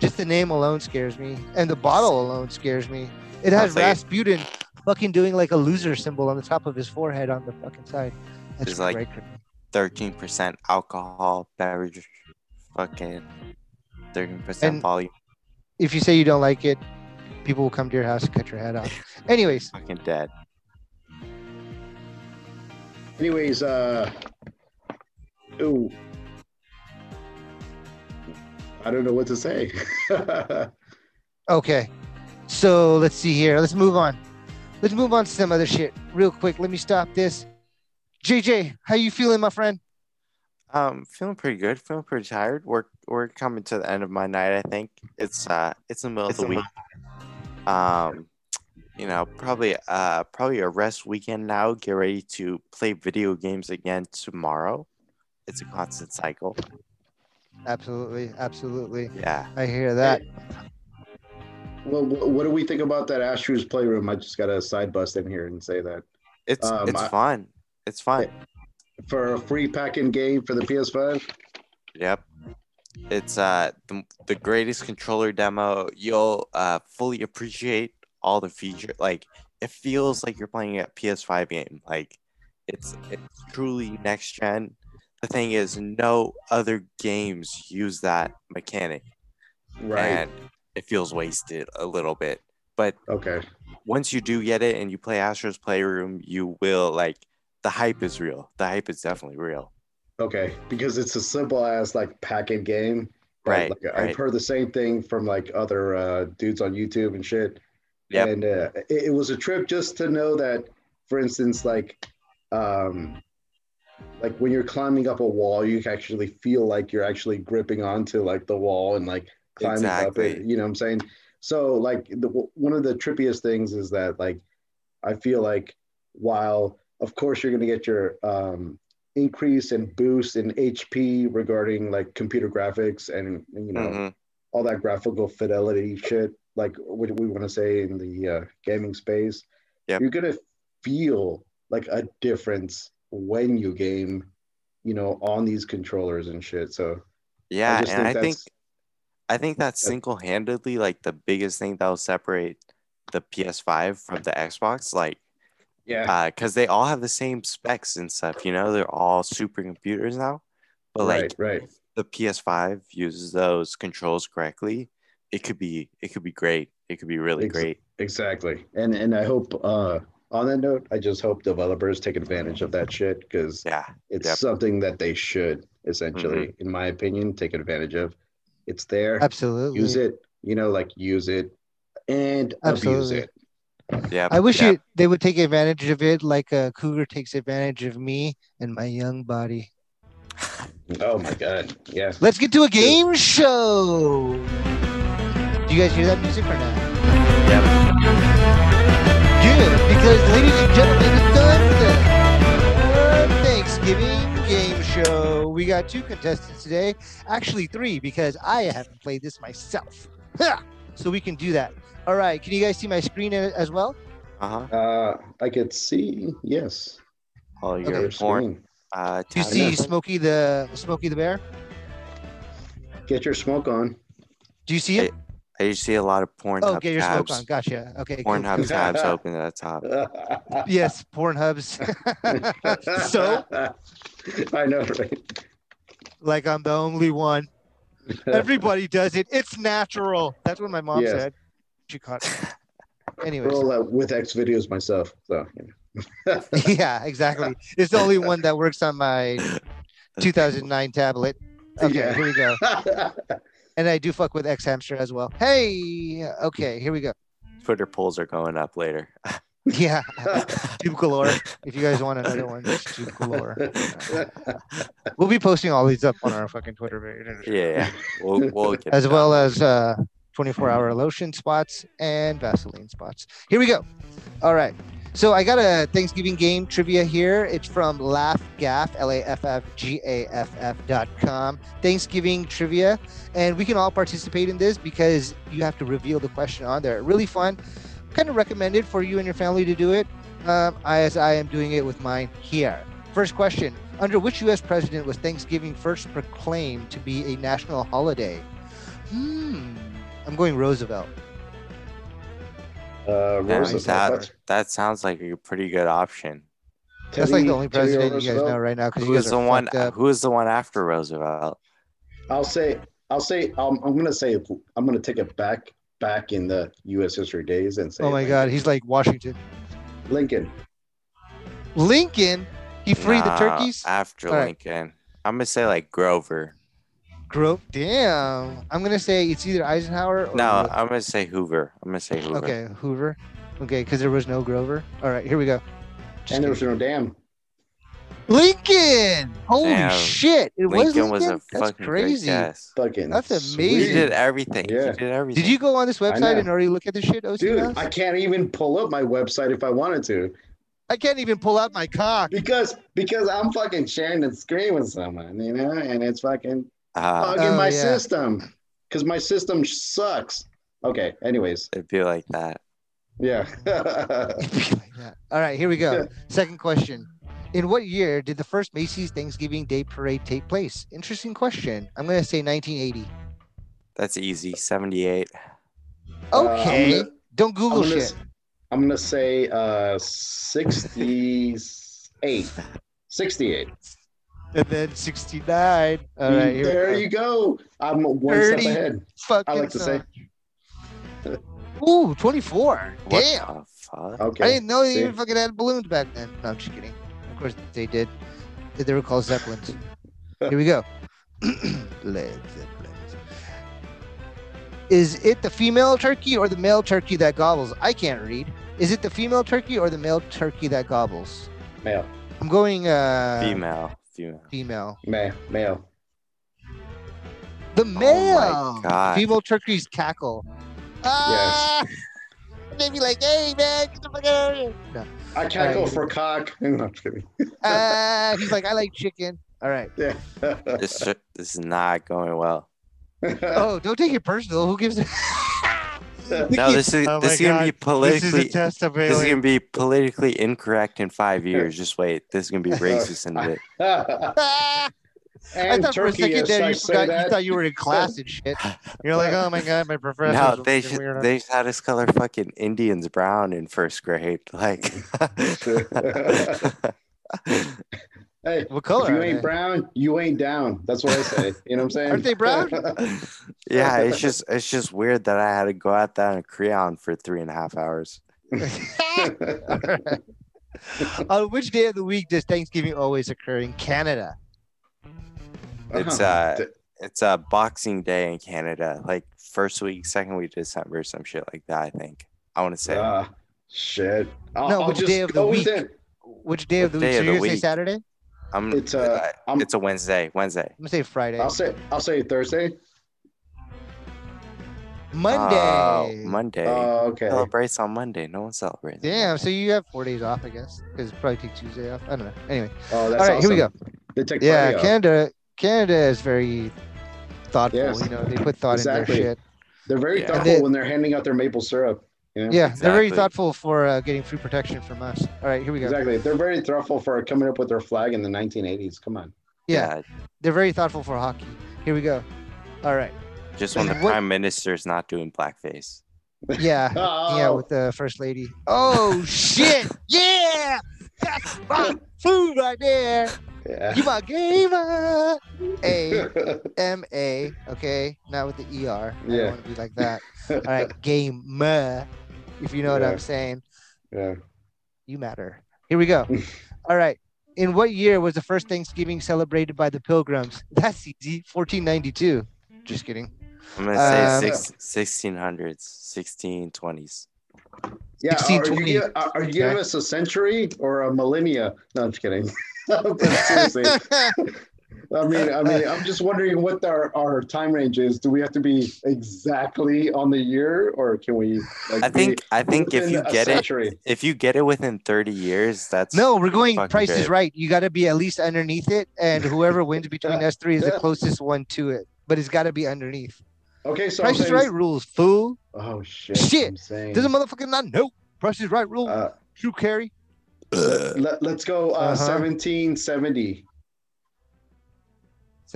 Just the name alone scares me. And the bottle alone scares me. It has Rasputin fucking doing like a loser symbol on the top of his forehead on the fucking side. That's It's like- great. for me. 13% alcohol beverage. Fucking 13% volume. If you say you don't like it, people will come to your house and cut your head off. Anyways, Fucking dead. Anyways, uh, ooh, I don't know what to say. Okay. So let's see here. Let's move on. Let's move on to some other shit real quick. Let me stop this. JJ, how you feeling, my friend? Um, feeling pretty good. Feeling pretty tired. We're we're coming to the end of my night. I think it's uh it's the middle It's of the a week. Um, you know, probably uh probably a rest weekend now. Get ready to play video games again tomorrow. It's a constant cycle. Absolutely, absolutely. Yeah. I hear that. Well, what do we think about that Astro's Playroom? I just got a side bust in here and say that It's Um, it's I- fun. It's fun. for a free pack-in game for the PS5. Yep. It's uh the, the greatest controller demo. You'll uh fully appreciate all the feature. Like it feels like you're playing a PS5 game. Like it's it's truly next gen. The thing is, no other games use that mechanic, Right. and it feels wasted a little bit. But Okay. once you do get it and you play Astro's Playroom, you will like the hype is real. The hype is definitely real. Okay. Because it's a simple as like pack-in game. Right, Like, right. I've heard the same thing from like other uh, dudes on YouTube and shit. Yep. And uh, it, it was a trip just to know that, for instance, like, um, like when you're climbing up a wall, you can actually feel like you're actually gripping onto like the wall and like climbing up it. You know what I'm saying? So like the, one of the trippiest things is that like I feel like while of course you're gonna get your um, increase and boost in HP regarding like computer graphics and you know Mhm. all that graphical fidelity shit, like what we want to say in the uh, gaming space, Yep. you're gonna feel like a difference when you game, you know, on these controllers and shit. So Yeah, just and I think I think that's single-handedly like the biggest thing that will separate the PS5 from the Xbox. Like, yeah, because they all have the same specs and stuff. You know, they're all supercomputers now. But like, right. if the PS5 uses those controls correctly, it could be it could be great. It could be really Ex- great. Exactly. And and I hope uh on that note, I just hope developers take advantage of that shit because Yeah, it's Yep. something that they should essentially, mm-hmm. in my opinion, take advantage of. It's there. Absolutely. Use it, you know, like use it and abuse Absolutely. it. yeah. I wish yeah. it, they would take advantage of it like a cougar takes advantage of me and my young body. Oh my god. Yeah. Let's get to a game show. Do you guys hear that music or not? Yep. Good, because ladies and gentlemen, it's time for the Thanksgiving game show. We got two contestants today, actually three, because I haven't played this myself. So we can do that. All right, can you guys see my screen as well? Uh huh. Uh I could see yes. Oh, Okay. your Your porn. screen. Uh, Do you tab- see Smokey the Smokey the Bear? Get your smoke on. Do you see it? I just see a lot of porn. Oh, get your tabs. smoke on. Gotcha. Okay. cool, Pornhub cool. tabs open at the top. Yes, Pornhubs. so, I know, right? like I'm the only one. Everybody does it. It's natural. That's what my mom Yes. said. She caught. Anyways, Roll that uh, with X videos myself. So you know. yeah, exactly. It's the only one that works on my 2009 tablet. Okay, Yeah. here we go. And I do fuck with X Hamster as well. Hey, okay, here we go. Twitter polls are going up later. Yeah, Tube Galore. If you guys want another one, it's Tube Galore. We'll be posting all these up on our fucking Twitter page. yeah, yeah. We'll, we'll get as well done. as uh, 24 hour lotion spots and Vaseline spots. Here we go. All right. So I got a Thanksgiving game trivia here. It's from Laugh Gaff, L A F F G A F F dot com. Thanksgiving trivia. And we can all participate in this because you have to reveal the question on there. Really fun. Kind of recommended for you and your family to do it, um, as I am doing it with mine here. First question Under which U.S. president was Thanksgiving first proclaimed to be a national holiday? Hmm. I'm going Roosevelt. Uh, Yeah, Roosevelt. that, that sounds like a pretty good option. That's like the only president you guys know right now because you Who's guys the one? Who is the one after Roosevelt? I'll say, I'll say, um, I'm gonna say, I'm gonna take it back, back in the U.S. history days and say, Oh my God, he's like Washington. Lincoln. Lincoln. He freed the turkeys. after All right. Lincoln. I'm gonna say like Grover. Gro- Damn. I'm gonna say it's either Eisenhower or No, I'm gonna say Hoover. I'm gonna say Hoover. Okay, Hoover. Okay, because there was no Grover. All right, here we go. Just and there was no dam. Lincoln. Holy Damn. shit! It was Lincoln was a That's fucking crazy. guess. Fucking That's He sweet. amazing. did everything. Yeah. He did everything. Did you go on this website and already look at the shit, OC Dude, I can't even pull up my website if I wanted to I can't even pull out my cock. because because I'm fucking sharing the screen with someone, you know, and it's fucking Uh, in Oh, my yeah. system because my system sucks. Okay, anyways, it'd be like that. yeah. Like that. All right, here we go. Second question. In what year did the first Macy's Thanksgiving Day Parade take place? Interesting question. I'm going to say 1980. That's easy. 78. Uh, Okay. gonna- Don't Google I'm gonna, shit. s- I'm gonna say uh 68. 68. And then 69. All right, here there you go. go. I'm one step ahead. Fucking I like to say. Ooh, 24. What Damn. fuck? Okay. I didn't know they see. even fucking had balloons back then. No, I'm just kidding. Of course they did. Did they were called Zeppelins. Here we go. Led Zeppelins. Is it the female turkey or the male turkey that gobbles? I can't read. Is it the female turkey or the male turkey that gobbles? Male, I'm going uh Female. Female. female. male, male. The male. Oh God. Female turkeys cackle. Ah! They be like, hey man, get the fuck out of here. No. I cackle Alright. for cock. No, I'm kidding. Ah, he's like, I like chicken. All right. Yeah. This, this is not going well. Oh, don't take it personal. Who gives it? No, this is Oh this is gonna be politically test of this is gonna be politically incorrect in five years. Just wait. This is gonna be racist in a bit. I thought for a second as there you say forgot you thought you were in class and shit. You're like, oh my god, my professor. No, they should, they just had us color fucking Indians brown in first grade. Like, Hey, What color? if you are ain't they? brown, you ain't down. That's what I say. You know what I'm saying? Aren't they brown? yeah, it's just it's just weird that I had to go out there on a crayon for three and a half hours. On which day of the week does Thanksgiving always occur in Canada? It's Uh-huh. uh, it's a Boxing Day in Canada, like first week, second week of December, some shit like that. I think I want to say. Ah, shit. I'll, No, I'll which day of the week? Which day of the What week? day So of you're the say week? Saturday? I'm I'm, It's uh, I'm, it's a Wednesday. Wednesday. I'm gonna say Friday. I'll say I'll say Thursday. Monday. Oh, Monday. Oh, okay. Celebrates on Monday. No one celebrates. on Damn. So you have four days off, I guess, because probably take Tuesday off. I don't know. Anyway, Oh, that's all right, here we go. awesome. They take Yeah, Friday off. Canada. Canada is very thoughtful. Yes. You know, they put thought Exactly. in their shit. They're very Yeah. thoughtful they- when they're handing out their maple syrup. You know? Yeah, they're very thoughtful for uh, getting free protection from us. All right, here we go. Exactly. They're very thoughtful for coming up with their flag in the 1980s. Come on. Yeah, they're very thoughtful for hockey. Here we go. All right. Just when the What- prime minister's not doing blackface. Yeah. Oh, Yeah, with the first lady. Oh shit! Yeah, that's my food right there. yeah. You my gamer. A M A. Okay, not with the ER. I Yeah. don't want to be like that. All right, gamer. If you know what I'm saying, yeah. you matter. Here we go. All right. In what year was the first Thanksgiving celebrated by the Pilgrims? That's easy. 1492. Just kidding. I'm gonna say Um, six, 1600s, 1620s. Yeah, are 1620. you, are are you giving Okay. us a century or a millennia? No, I'm just kidding. But seriously, I mean, I mean, I'm just wondering what our, our time range is. Do we have to be exactly on the year, or can we? Like, I think I think if you a get it, if you get it within 30 years, that's no, we're going Fucking price is right. You got to be at least underneath it. And whoever wins between us three is the closest one to it. But it's got to be underneath. Okay, so Price is right rules, fool. Oh shit! Shit. Does a motherfucker not know? Price is right rule. uh, True carry. let, let's go. Uh, Uh-huh. 1770.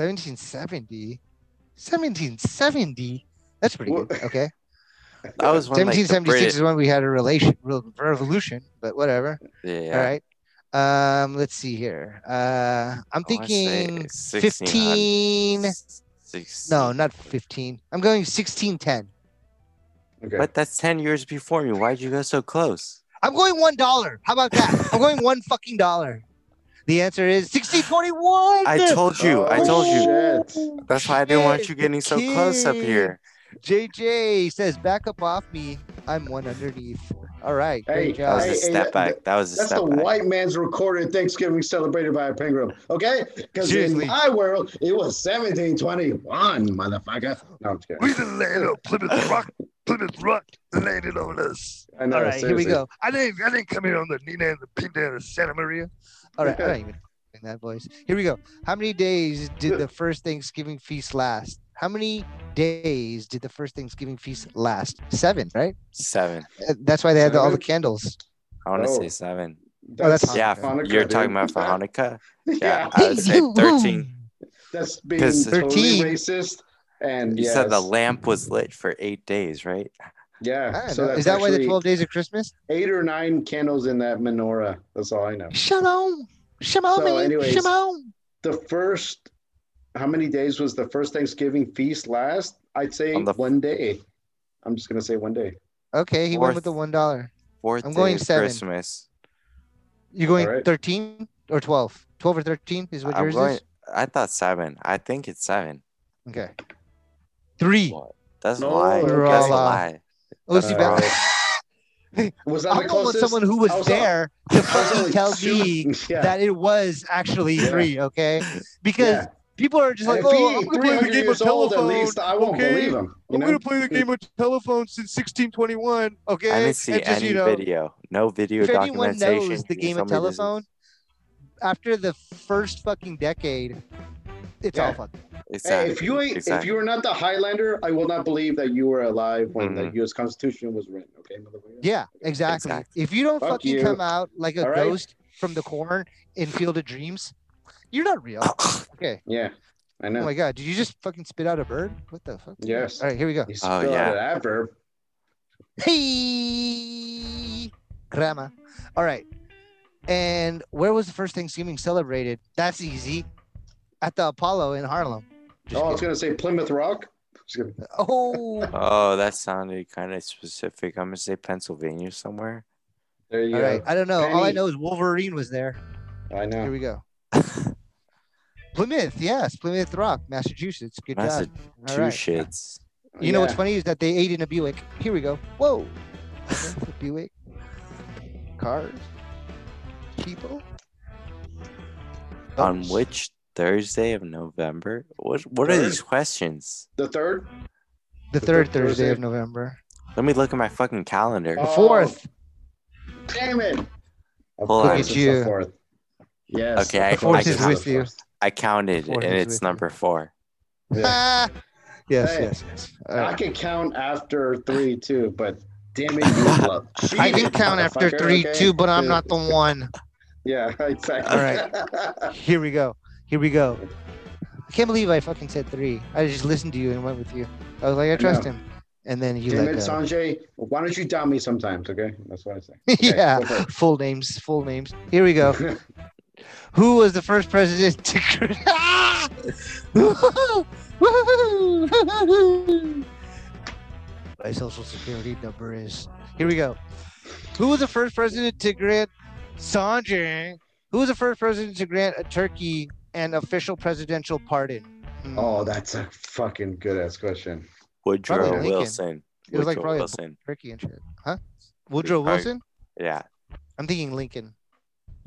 1770. 1770. That's pretty good. Okay. that was when like, 1776 British, is when we had a relation revolution, but whatever. yeah, All right. Um, let's see here. Uh, I'm I wanna say thinking 15. six- No, not 15. I'm going 1610. Okay. But that's 10 years before me. Why'd you go so close? I'm going one dollar. How about that? I'm going one fucking dollar. The answer is 1621. I told you. I Oh, told you. Shit. That's why I didn't want you getting so the close up here. JJ says, back up off me. I'm one underneath. All right. Great Hey, That job. was a step that- back. That was a That's step the back. white man's recorded Thanksgiving celebrated by a penguin. Okay? Because in my world, it was 1721, motherfucker. No, I'm just kidding. We the land of Plymouth Rock. Plymouth Rock landed on us. I know, All right, here we go. I didn't. I didn't come in on the Nina and the Pinta and the Santa Maria. All right. I'm not even doing that voice. Here we go. How many days did the first Thanksgiving feast last? How many days did the first Thanksgiving feast last? Seven, right? Seven. Uh, That's why they had the, all the candles. I want to Oh. say seven. Oh, that's Yeah, Hanukkah, you're dude. talking about for Hanukkah. yeah, Yeah, I would say thirteen. that's being 'Cause- totally 13. racist. And You yes, said the lamp was lit for eight days, right? I yeah. So know. that's Is that why the 12 days of Christmas? eight or nine candles in that menorah. That's all I know. Shalom. Shalom. So man. anyways, Shalom. The first, how many days was the first Thanksgiving feast last? I'd say On the- one day. I'm just gonna say one day. Okay, he went with the one dollar. Fourth I'm day going of seven. Christmas. You're going All right. 13 or 12? 12 or 13 is what I'm yours going. is? I thought seven. I think it's seven. Okay. Three. What? That's a lie. That's a uh, lie. See, Uh, back. Was that I the don't want someone who was was- there to fucking tell two- me yeah. that it was actually Yeah. three, okay? Because yeah. people are just like, oh, he I'm gonna play the game of years old, telephone. at least I won't okay? believe him. I'm gonna play the game of telephone since 1621, okay? I didn't see And just, any you know, video. No video if anyone documentation. knows the game of told me telephone, after the first fucking decade, it's all fun. fucking. Hey, if you ain't, if you are not the Highlander, I will not believe that you were alive when the Mhm. U.S. Constitution was written. Okay, motherfucker. Yeah, exactly. Exactly. If you don't Fuck fucking you. come out like a All right. ghost from the corn in Field of Dreams, you're not real. Okay. Yeah, I know. Oh my god, did you just fucking spit out a bird? What the fuck? yes. All right, here we go. You Oh, spelled yeah. it out, verb. Hey, grandma. All right. And where was the first Thanksgiving celebrated? That's easy. At the Apollo in Harlem. Just Oh, I was gonna say Plymouth Rock. Oh, Oh, that sounded kind of specific. I'm gonna say Pennsylvania somewhere. There you all go. right. I don't know. All I know is Wolverine was there. I know. Here we go. Plymouth, yes, Plymouth Rock, Massachusetts. Good job. All right. Massachusetts. You know what's funny is that they ate in a Buick. Here we go. Whoa. A Buick. Cars. People. On which Thursday of November? What What are these questions? The third. The the third third Thursday of November. Let me look at my fucking calendar. The Oh, fourth. Damn it. Of Hold course on. it's the You. fourth. Yes. Okay, I- of course I it's the count- with you. I counted Fourth and it's with you. number four. Yeah. Ah. Yes, Hey, yes, yes. All I right. can count after three too, but damn it, you love. I can cheated, count after three okay? too, but I'm not the one. Yeah, exactly. All right. Here we go. Here we go. I can't believe I fucking said three. I just listened to you and went with you. I was like, I trust him. And then you Damn let it, go. Sanjay. Why don't you doubt me sometimes? Okay, that's what I say. Okay, yeah. go for it. Full names. Full names. Here we go. Who was the first president to? Grant ah! My social security number is. Here we go. Who was the first president to grant Sanjay? Who was the first president to grant a Turkey an official presidential pardon? Hmm. Oh, that's a fucking good ass question. Woodrow Lincoln. Wilson. It was like Woodrow probably Wilson. Turkey and shit. Huh? Woodrow Alright. Wilson? Yeah. I'm thinking Lincoln.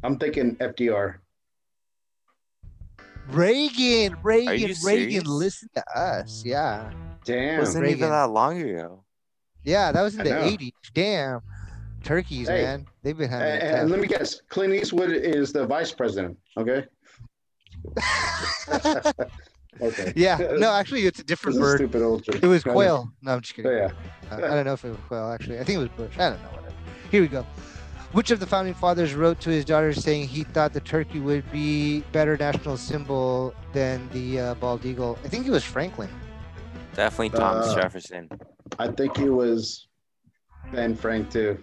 I'm thinking FDR. Reagan, Reagan, you Reagan, serious? listen to us. Yeah. Damn. Wasn't Reagan. even that long ago. Yeah, that was in I the know. 80s. Damn. Turkeys, Hey, man. They've been having And, it and tough. let me guess, Clint Eastwood is the vice president. Okay. Okay. yeah. No, actually, it's a This different is a bird. stupid old joke. It was quail. No, I'm just kidding. Oh, yeah. Uh, I don't know if it was quail, actually. I think it was bush. I don't know. Whatever. Here we go. Which of the founding fathers wrote to his daughter saying he thought the turkey would be better national symbol than the uh, bald eagle? I think it was Franklin. Definitely Thomas Uh, Jefferson. I think it was Ben Frank too.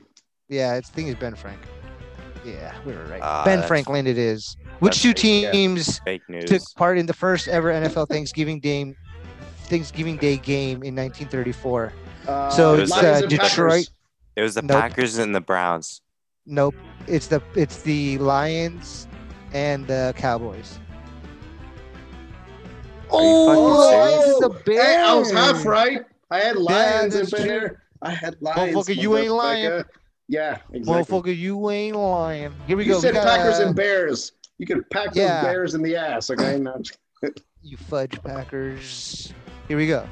Yeah, it's, I think it's Ben Frank. Yeah, we were right. Ah, ben Franklin it is. Which two teams took part in the first ever NFL Thanksgiving game Thanksgiving Day game in 1934? Uh, So it's, Lions uh, and Packers. Detroit. It was the Nope. Packers and the Browns. Nope. It's the it's the Lions and the Cowboys. Are you fucking Oh, serious? it's the Hey, I was half right. I had lions that's up in there. I had lions. Motherfucker, you ain't lying. Yeah, exactly. Motherfucker, you ain't lying. Here we you go. We said got, Packers uh, and Bears. You could pack Yeah. those Bears in the ass, okay? No, You fudge Packers. Here we go.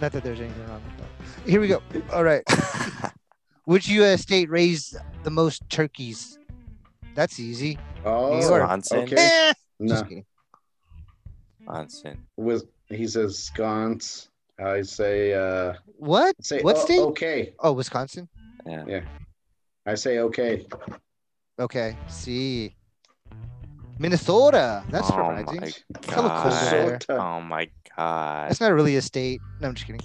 Not that there's anything wrong with that. Here we go. All right. Which U.S. state raised the most turkeys? That's easy. oh, Wisconsin. okay. Eh, No, Just kidding. Wisconsin. with he says sconce. I say uh What? say What o- state? okay. Oh, Wisconsin. Yeah. Yeah. I say okay. Okay. See. Minnesota. That's surprising. oh surprising. my Hella cold god. there. Oh my god. That's not really a state. No, I'm just kidding.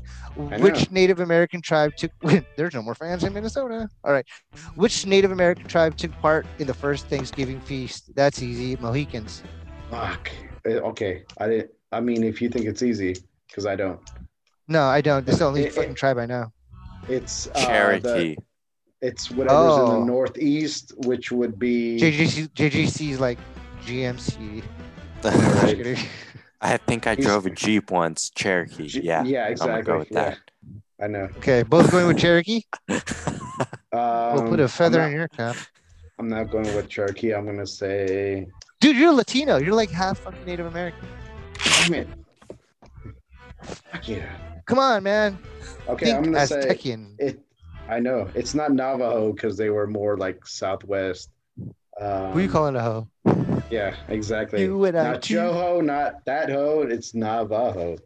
Which. Native American tribe took? There's no more fans in Minnesota. All right. Which Native American tribe took part in the first Thanksgiving feast? That's easy. Mohicans. Fuck. Eh, Okay. I didn't I mean if you think it's easy, because I don't. No, I don't. This is the only It- it- tribe I know. It's uh, the- Cherokee. it's whatever's in Oh. the northeast, which would be JJC JJC is like GMC. Just Right. kidding. I think I drove a Jeep once, Cherokee. G- Yeah. yeah, I'm gonna exactly. go with yeah, I know. Okay, both going with Cherokee. that. We'll put Um, a feather I'm in your cap. I'm not going with Cherokee. I'm gonna say Dude, you're Latino. You're like half fucking Native American. damn it. Fuck yeah. Come on, man. Okay, Think I'm gonna say it I know it's not Navajo because they were more like southwest. Um, Who you calling a hoe? Yeah, exactly. You and not too. Joho, not that ho. It's Navajo.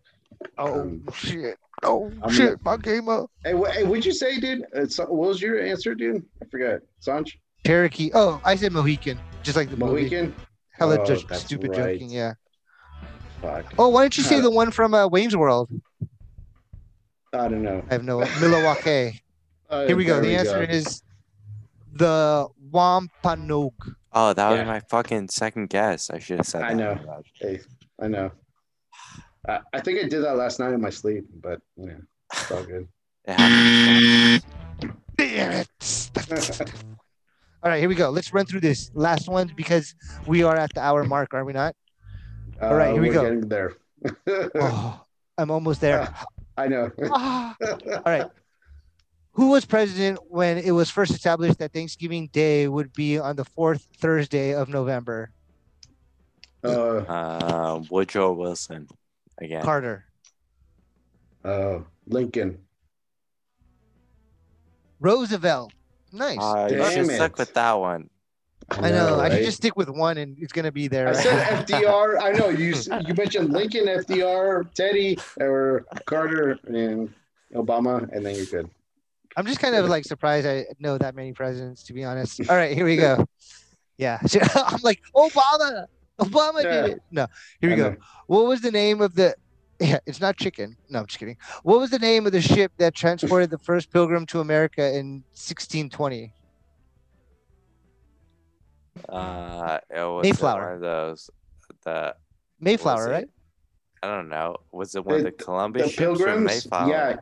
Oh Um, shit. Oh I'm shit. My game up. Hey, hey, what'd you say, dude? Uh, so- what was your answer, dude? I forgot. Sanj? Cherokee. Oh, I said Mohican. Just like the movie. Mohican? Hella Oh, just stupid right. joking. Yeah. Fuck. Oh, why don't you say Uh, the one from uh, Wayne's World? I don't know. I have no Milwaukee. Uh, Here we go. The answer is the Wampanoag. oh, that was my fucking second guess. I should have said I that. know. Hey, I know. I, I think I did that last night in my sleep, but yeah, it's all good. It. Damn it. All right, here we go. Let's run through this last one because we are at the hour mark, are we not? All right, Uh, here we we're go. Getting there. Oh, I'm almost there. I know. Ah. All right. Who was president when it was first established that Thanksgiving Day would be on the fourth Thursday of November? Uh, Uh, Woodrow Wilson again. Carter. uh, Lincoln. Roosevelt. Nice. Uh, you Damn should it. stuck with that one. I know. I should just stick with one and it's gonna be there. I said FDR. I know you. You mentioned Lincoln, FDR, Teddy, or Carter, and Obama, and then you're good. I'm just kind of like surprised I know that many presidents, to be honest. All right, here we go. Yeah. I'm like, Obama. Obama Yeah. did it. No, here we go. What was the name of the yeah, it's not chicken. No, I'm just kidding. What was the name of the ship that transported the first pilgrim to America in 1620? Uh, it was Mayflower. one of those. The Mayflower, right? I don't know. Was it one of The- the Columbus The ships Pilgrims. Mayflower? Yeah,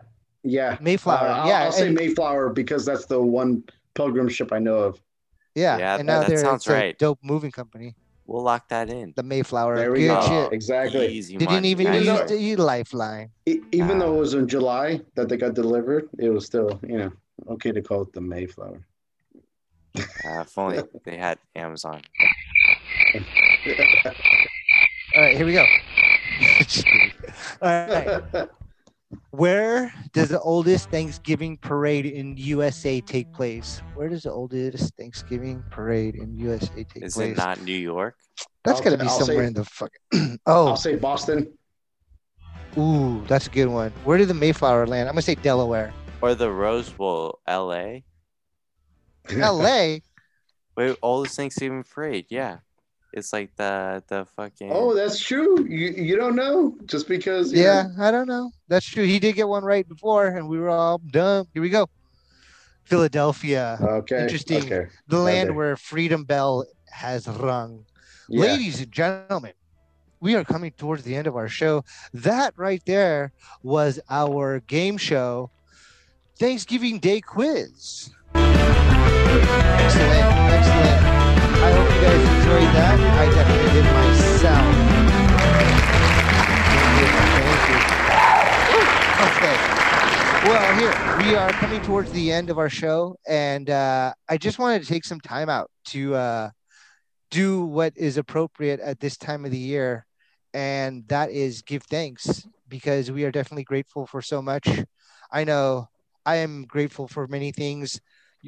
yeah. Mayflower. Uh, I'll, yeah, I'll say and, Mayflower because that's the one pilgrim ship I know of. yeah, Yeah, and that- now that they're sounds a right. dope moving company, We'll lock that in. the Mayflower. There we Good go. shit. Exactly. Easy They didn't even Even use though- the lifeline. E- even Ah. though it was in July that they got delivered, it was still, you know, okay to call it the Mayflower. Uh, if only they had Amazon. All right, here we go. All right. Where does the oldest Thanksgiving parade in USA take place? Where does the oldest Thanksgiving parade in USA take Is place? Is it not New York? That's I'll gotta be I'll somewhere say- in the fucking. Oh, I'll say Boston. ooh, that's a good one. Where did the Mayflower land? I'm gonna say Delaware. Or the Rose Bowl, LA? L.A. Wait, oldest Thanksgiving parade. Yeah. It's like the the fucking. Oh, that's true. You you don't know just because. you Yeah, know- I don't know. That's true. He did get one right before, and we were all dumb. Here we go. Philadelphia, Okay. Interesting. Okay. the land Okay. where Freedom Bell has rung. Yeah. Ladies and gentlemen, we are coming towards the end of our show. That right there was our game show Thanksgiving Day quiz. Excellent, excellent. I hope you guys enjoyed that. I definitely did myself. Thank you. Okay. Well, here we are coming towards the end of our show, and uh, I just wanted to take some time out to uh, do what is appropriate at this time of the year, and that is give thanks because we are definitely grateful for so much. I know I am grateful for many things.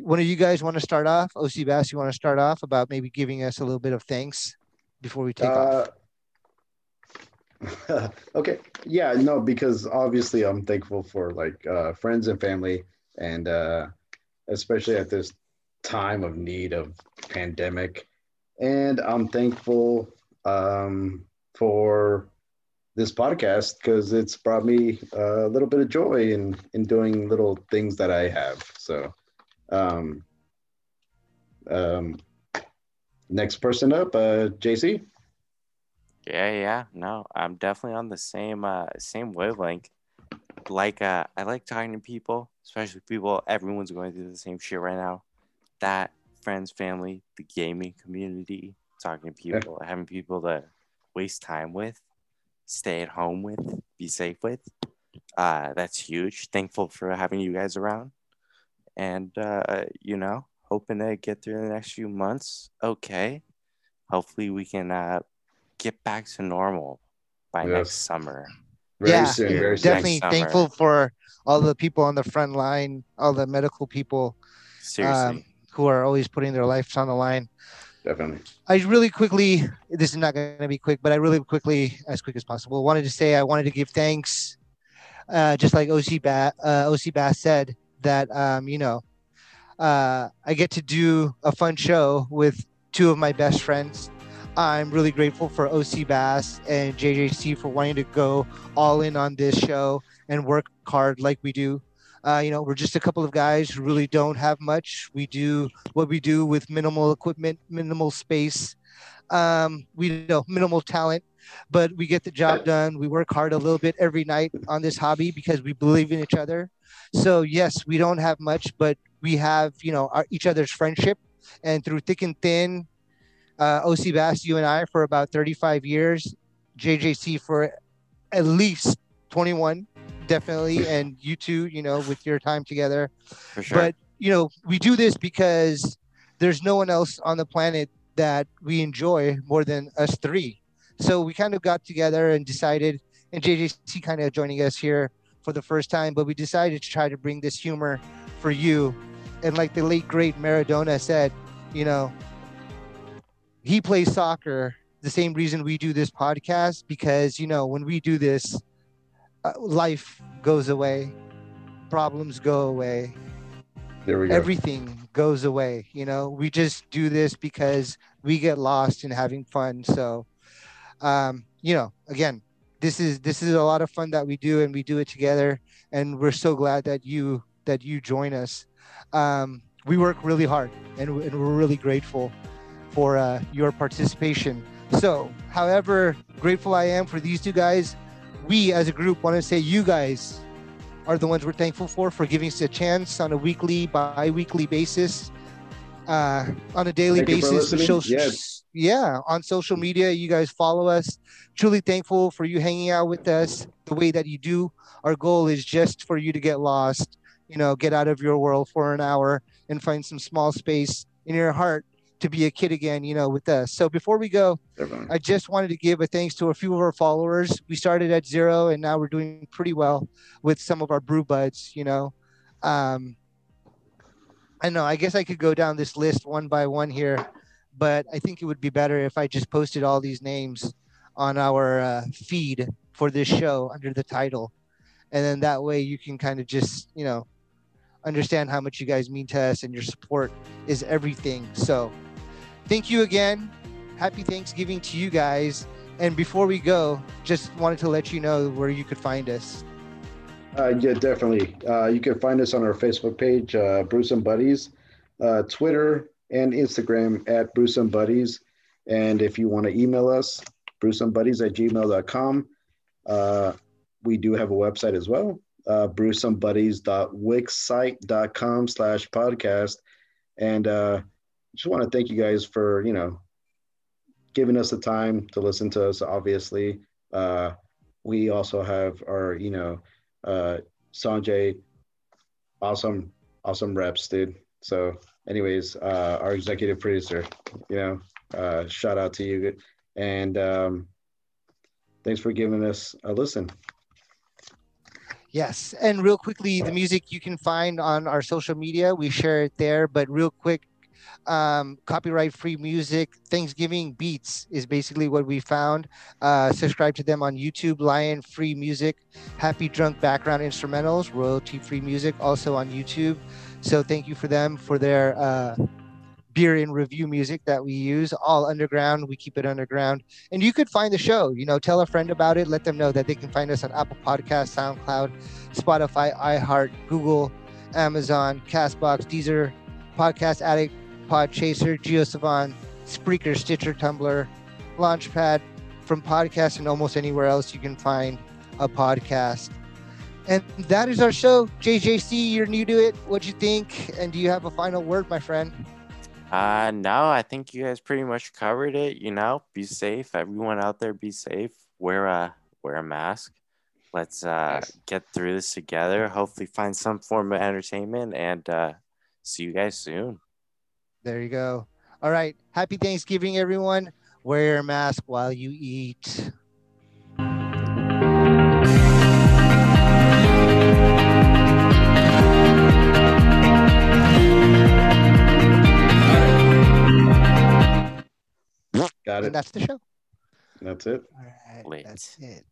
One of you guys want to start off? Osebass, you want to start off about maybe giving us a little bit of thanks before we take off? Uh, okay. Yeah, no, because obviously I'm thankful for like uh, friends and family, and uh, especially at this time of need of pandemic. And I'm thankful um, for this podcast because it's brought me a little bit of joy in in doing little things that I have. So, um, um, next person up, uh, JC. Yeah, yeah. No, I'm definitely on the same uh same wavelength. Like uh I like talking to people, especially people everyone's going through the same shit right now. That friends, family, the gaming community, talking to people, having people to waste time with, stay at home with, be safe with. Uh that's huge. Thankful for having you guys around. And uh, you know, hoping to get through the next few months. Okay. Hopefully we can uh get back to normal by Yes. next summer. Very Yeah, soon. Very soon. definitely summer. thankful for all the people on the front line, all the medical people Seriously. um, who are always putting their lives on the line. Definitely. I really quickly, this is not going to be quick, but I really quickly, as quick as possible, wanted to say I wanted to give thanks, uh, just like Osebass, uh, Osebass said, that, um, you know, uh, I get to do a fun show with two of my best friends. I'm really grateful for Osebass and JJC for wanting to go all in on this show and work hard like we do. Uh, you know, we're just a couple of guys who really don't have much. We do what we do with minimal equipment, minimal space, um, we you know minimal talent, but we get the job done. We work hard a little bit every night on this hobby because we believe in each other. So yes, we don't have much, but we have you know our, each other's friendship, and through thick and thin, uh, Osebass, you and I for about 35 years, JJC for at least 21, definitely, and you two, you know, with your time together for sure. but you know we do this because there's no one else on the planet that we enjoy more than us three so we kind of got together and decided and jjc kind of joining us here for the first time but we decided to try to bring this humor for you and like the late great maradona said you know he plays soccer the same reason we do this podcast because you know when we do this uh, life goes away problems go away There we go. everything goes away you know we just do this because we get lost in having fun so um you know again this is this is a lot of fun that we do and we do it together and we're so glad that you that you join us um we work really hard and, and we're really grateful for uh, your participation so however grateful i am for these two guys we as a group want to say you guys are the ones we're thankful for for giving us a chance on a weekly, bi-weekly basis, uh, on a daily Thank basis. social- Yes. Yeah, on social media, you guys follow us. Truly thankful for you hanging out with us the way that you do. Our goal is just for you to get lost, you know, get out of your world for an hour and find some small space in your heart to be a kid again, you know, with us. So before we go, Definitely. I just wanted to give a thanks to a few of our followers. We started at zero and now we're doing pretty well with some of our brew buds, you know. Um, I know, I guess I could go down this list one by one here, but I think it would be better if I just posted all these names on our uh, feed for this show under the title. And then that way you can kind of just, you know, understand how much you guys mean to us and your support is everything. So thank you again happy Thanksgiving to you guys. And before we go, just wanted to let you know where you could find us. Uh, yeah, definitely. Uh, you can find us on our Facebook page, uh, Brewsome Buddies, uh, Twitter and Instagram at Brewsome Buddies. And if you want to email us, brewsomebuddies at gmail.com. Uh, we do have a website as well, uh, brewsomebuddies.wixsite.com slash podcast. And uh, just want to thank you guys for, you know, giving us the time to listen to us, obviously. Uh, we also have our, you know, uh, Sanjay awesome, awesome reps, dude. So, anyways, uh, our executive producer, you know, uh, shout out to you, and um, thanks for giving us a listen. Yes, and real quickly, the music you can find on our social media. We share it there, but real quick, um, copyright free music. Thanksgiving Beats is basically what we found. Uh, subscribe to them on YouTube. Lion Free Music, Happy Drunk Background Instrumentals, royalty free music, also on YouTube. So thank you for them for their uh, beer and review music that we use. All underground. We keep it underground. And you could find the show. You know, tell a friend about it. Let them know that they can find us on Apple Podcast, SoundCloud, Spotify, iHeart, Google, Amazon, Castbox, Deezer, Podcast Addict, Podchaser, GeoSavant, Spreaker, Stitcher, Tumblr, Launchpad, from podcasts and almost anywhere else you can find a podcast. And that is our show. JJC, you're new to it. What do you think? And do you have a final word, my friend? Uh no, I think you guys pretty much covered it. You know, be safe. Everyone out there, be safe. Wear a wear a mask. Let's uh, nice. get through this together. Hopefully, find some form of entertainment, and uh, see you guys soon. There you go. All right. Happy Thanksgiving, everyone. Wear your mask while you eat. Got it. And that's the show. That's it. All right. That's it.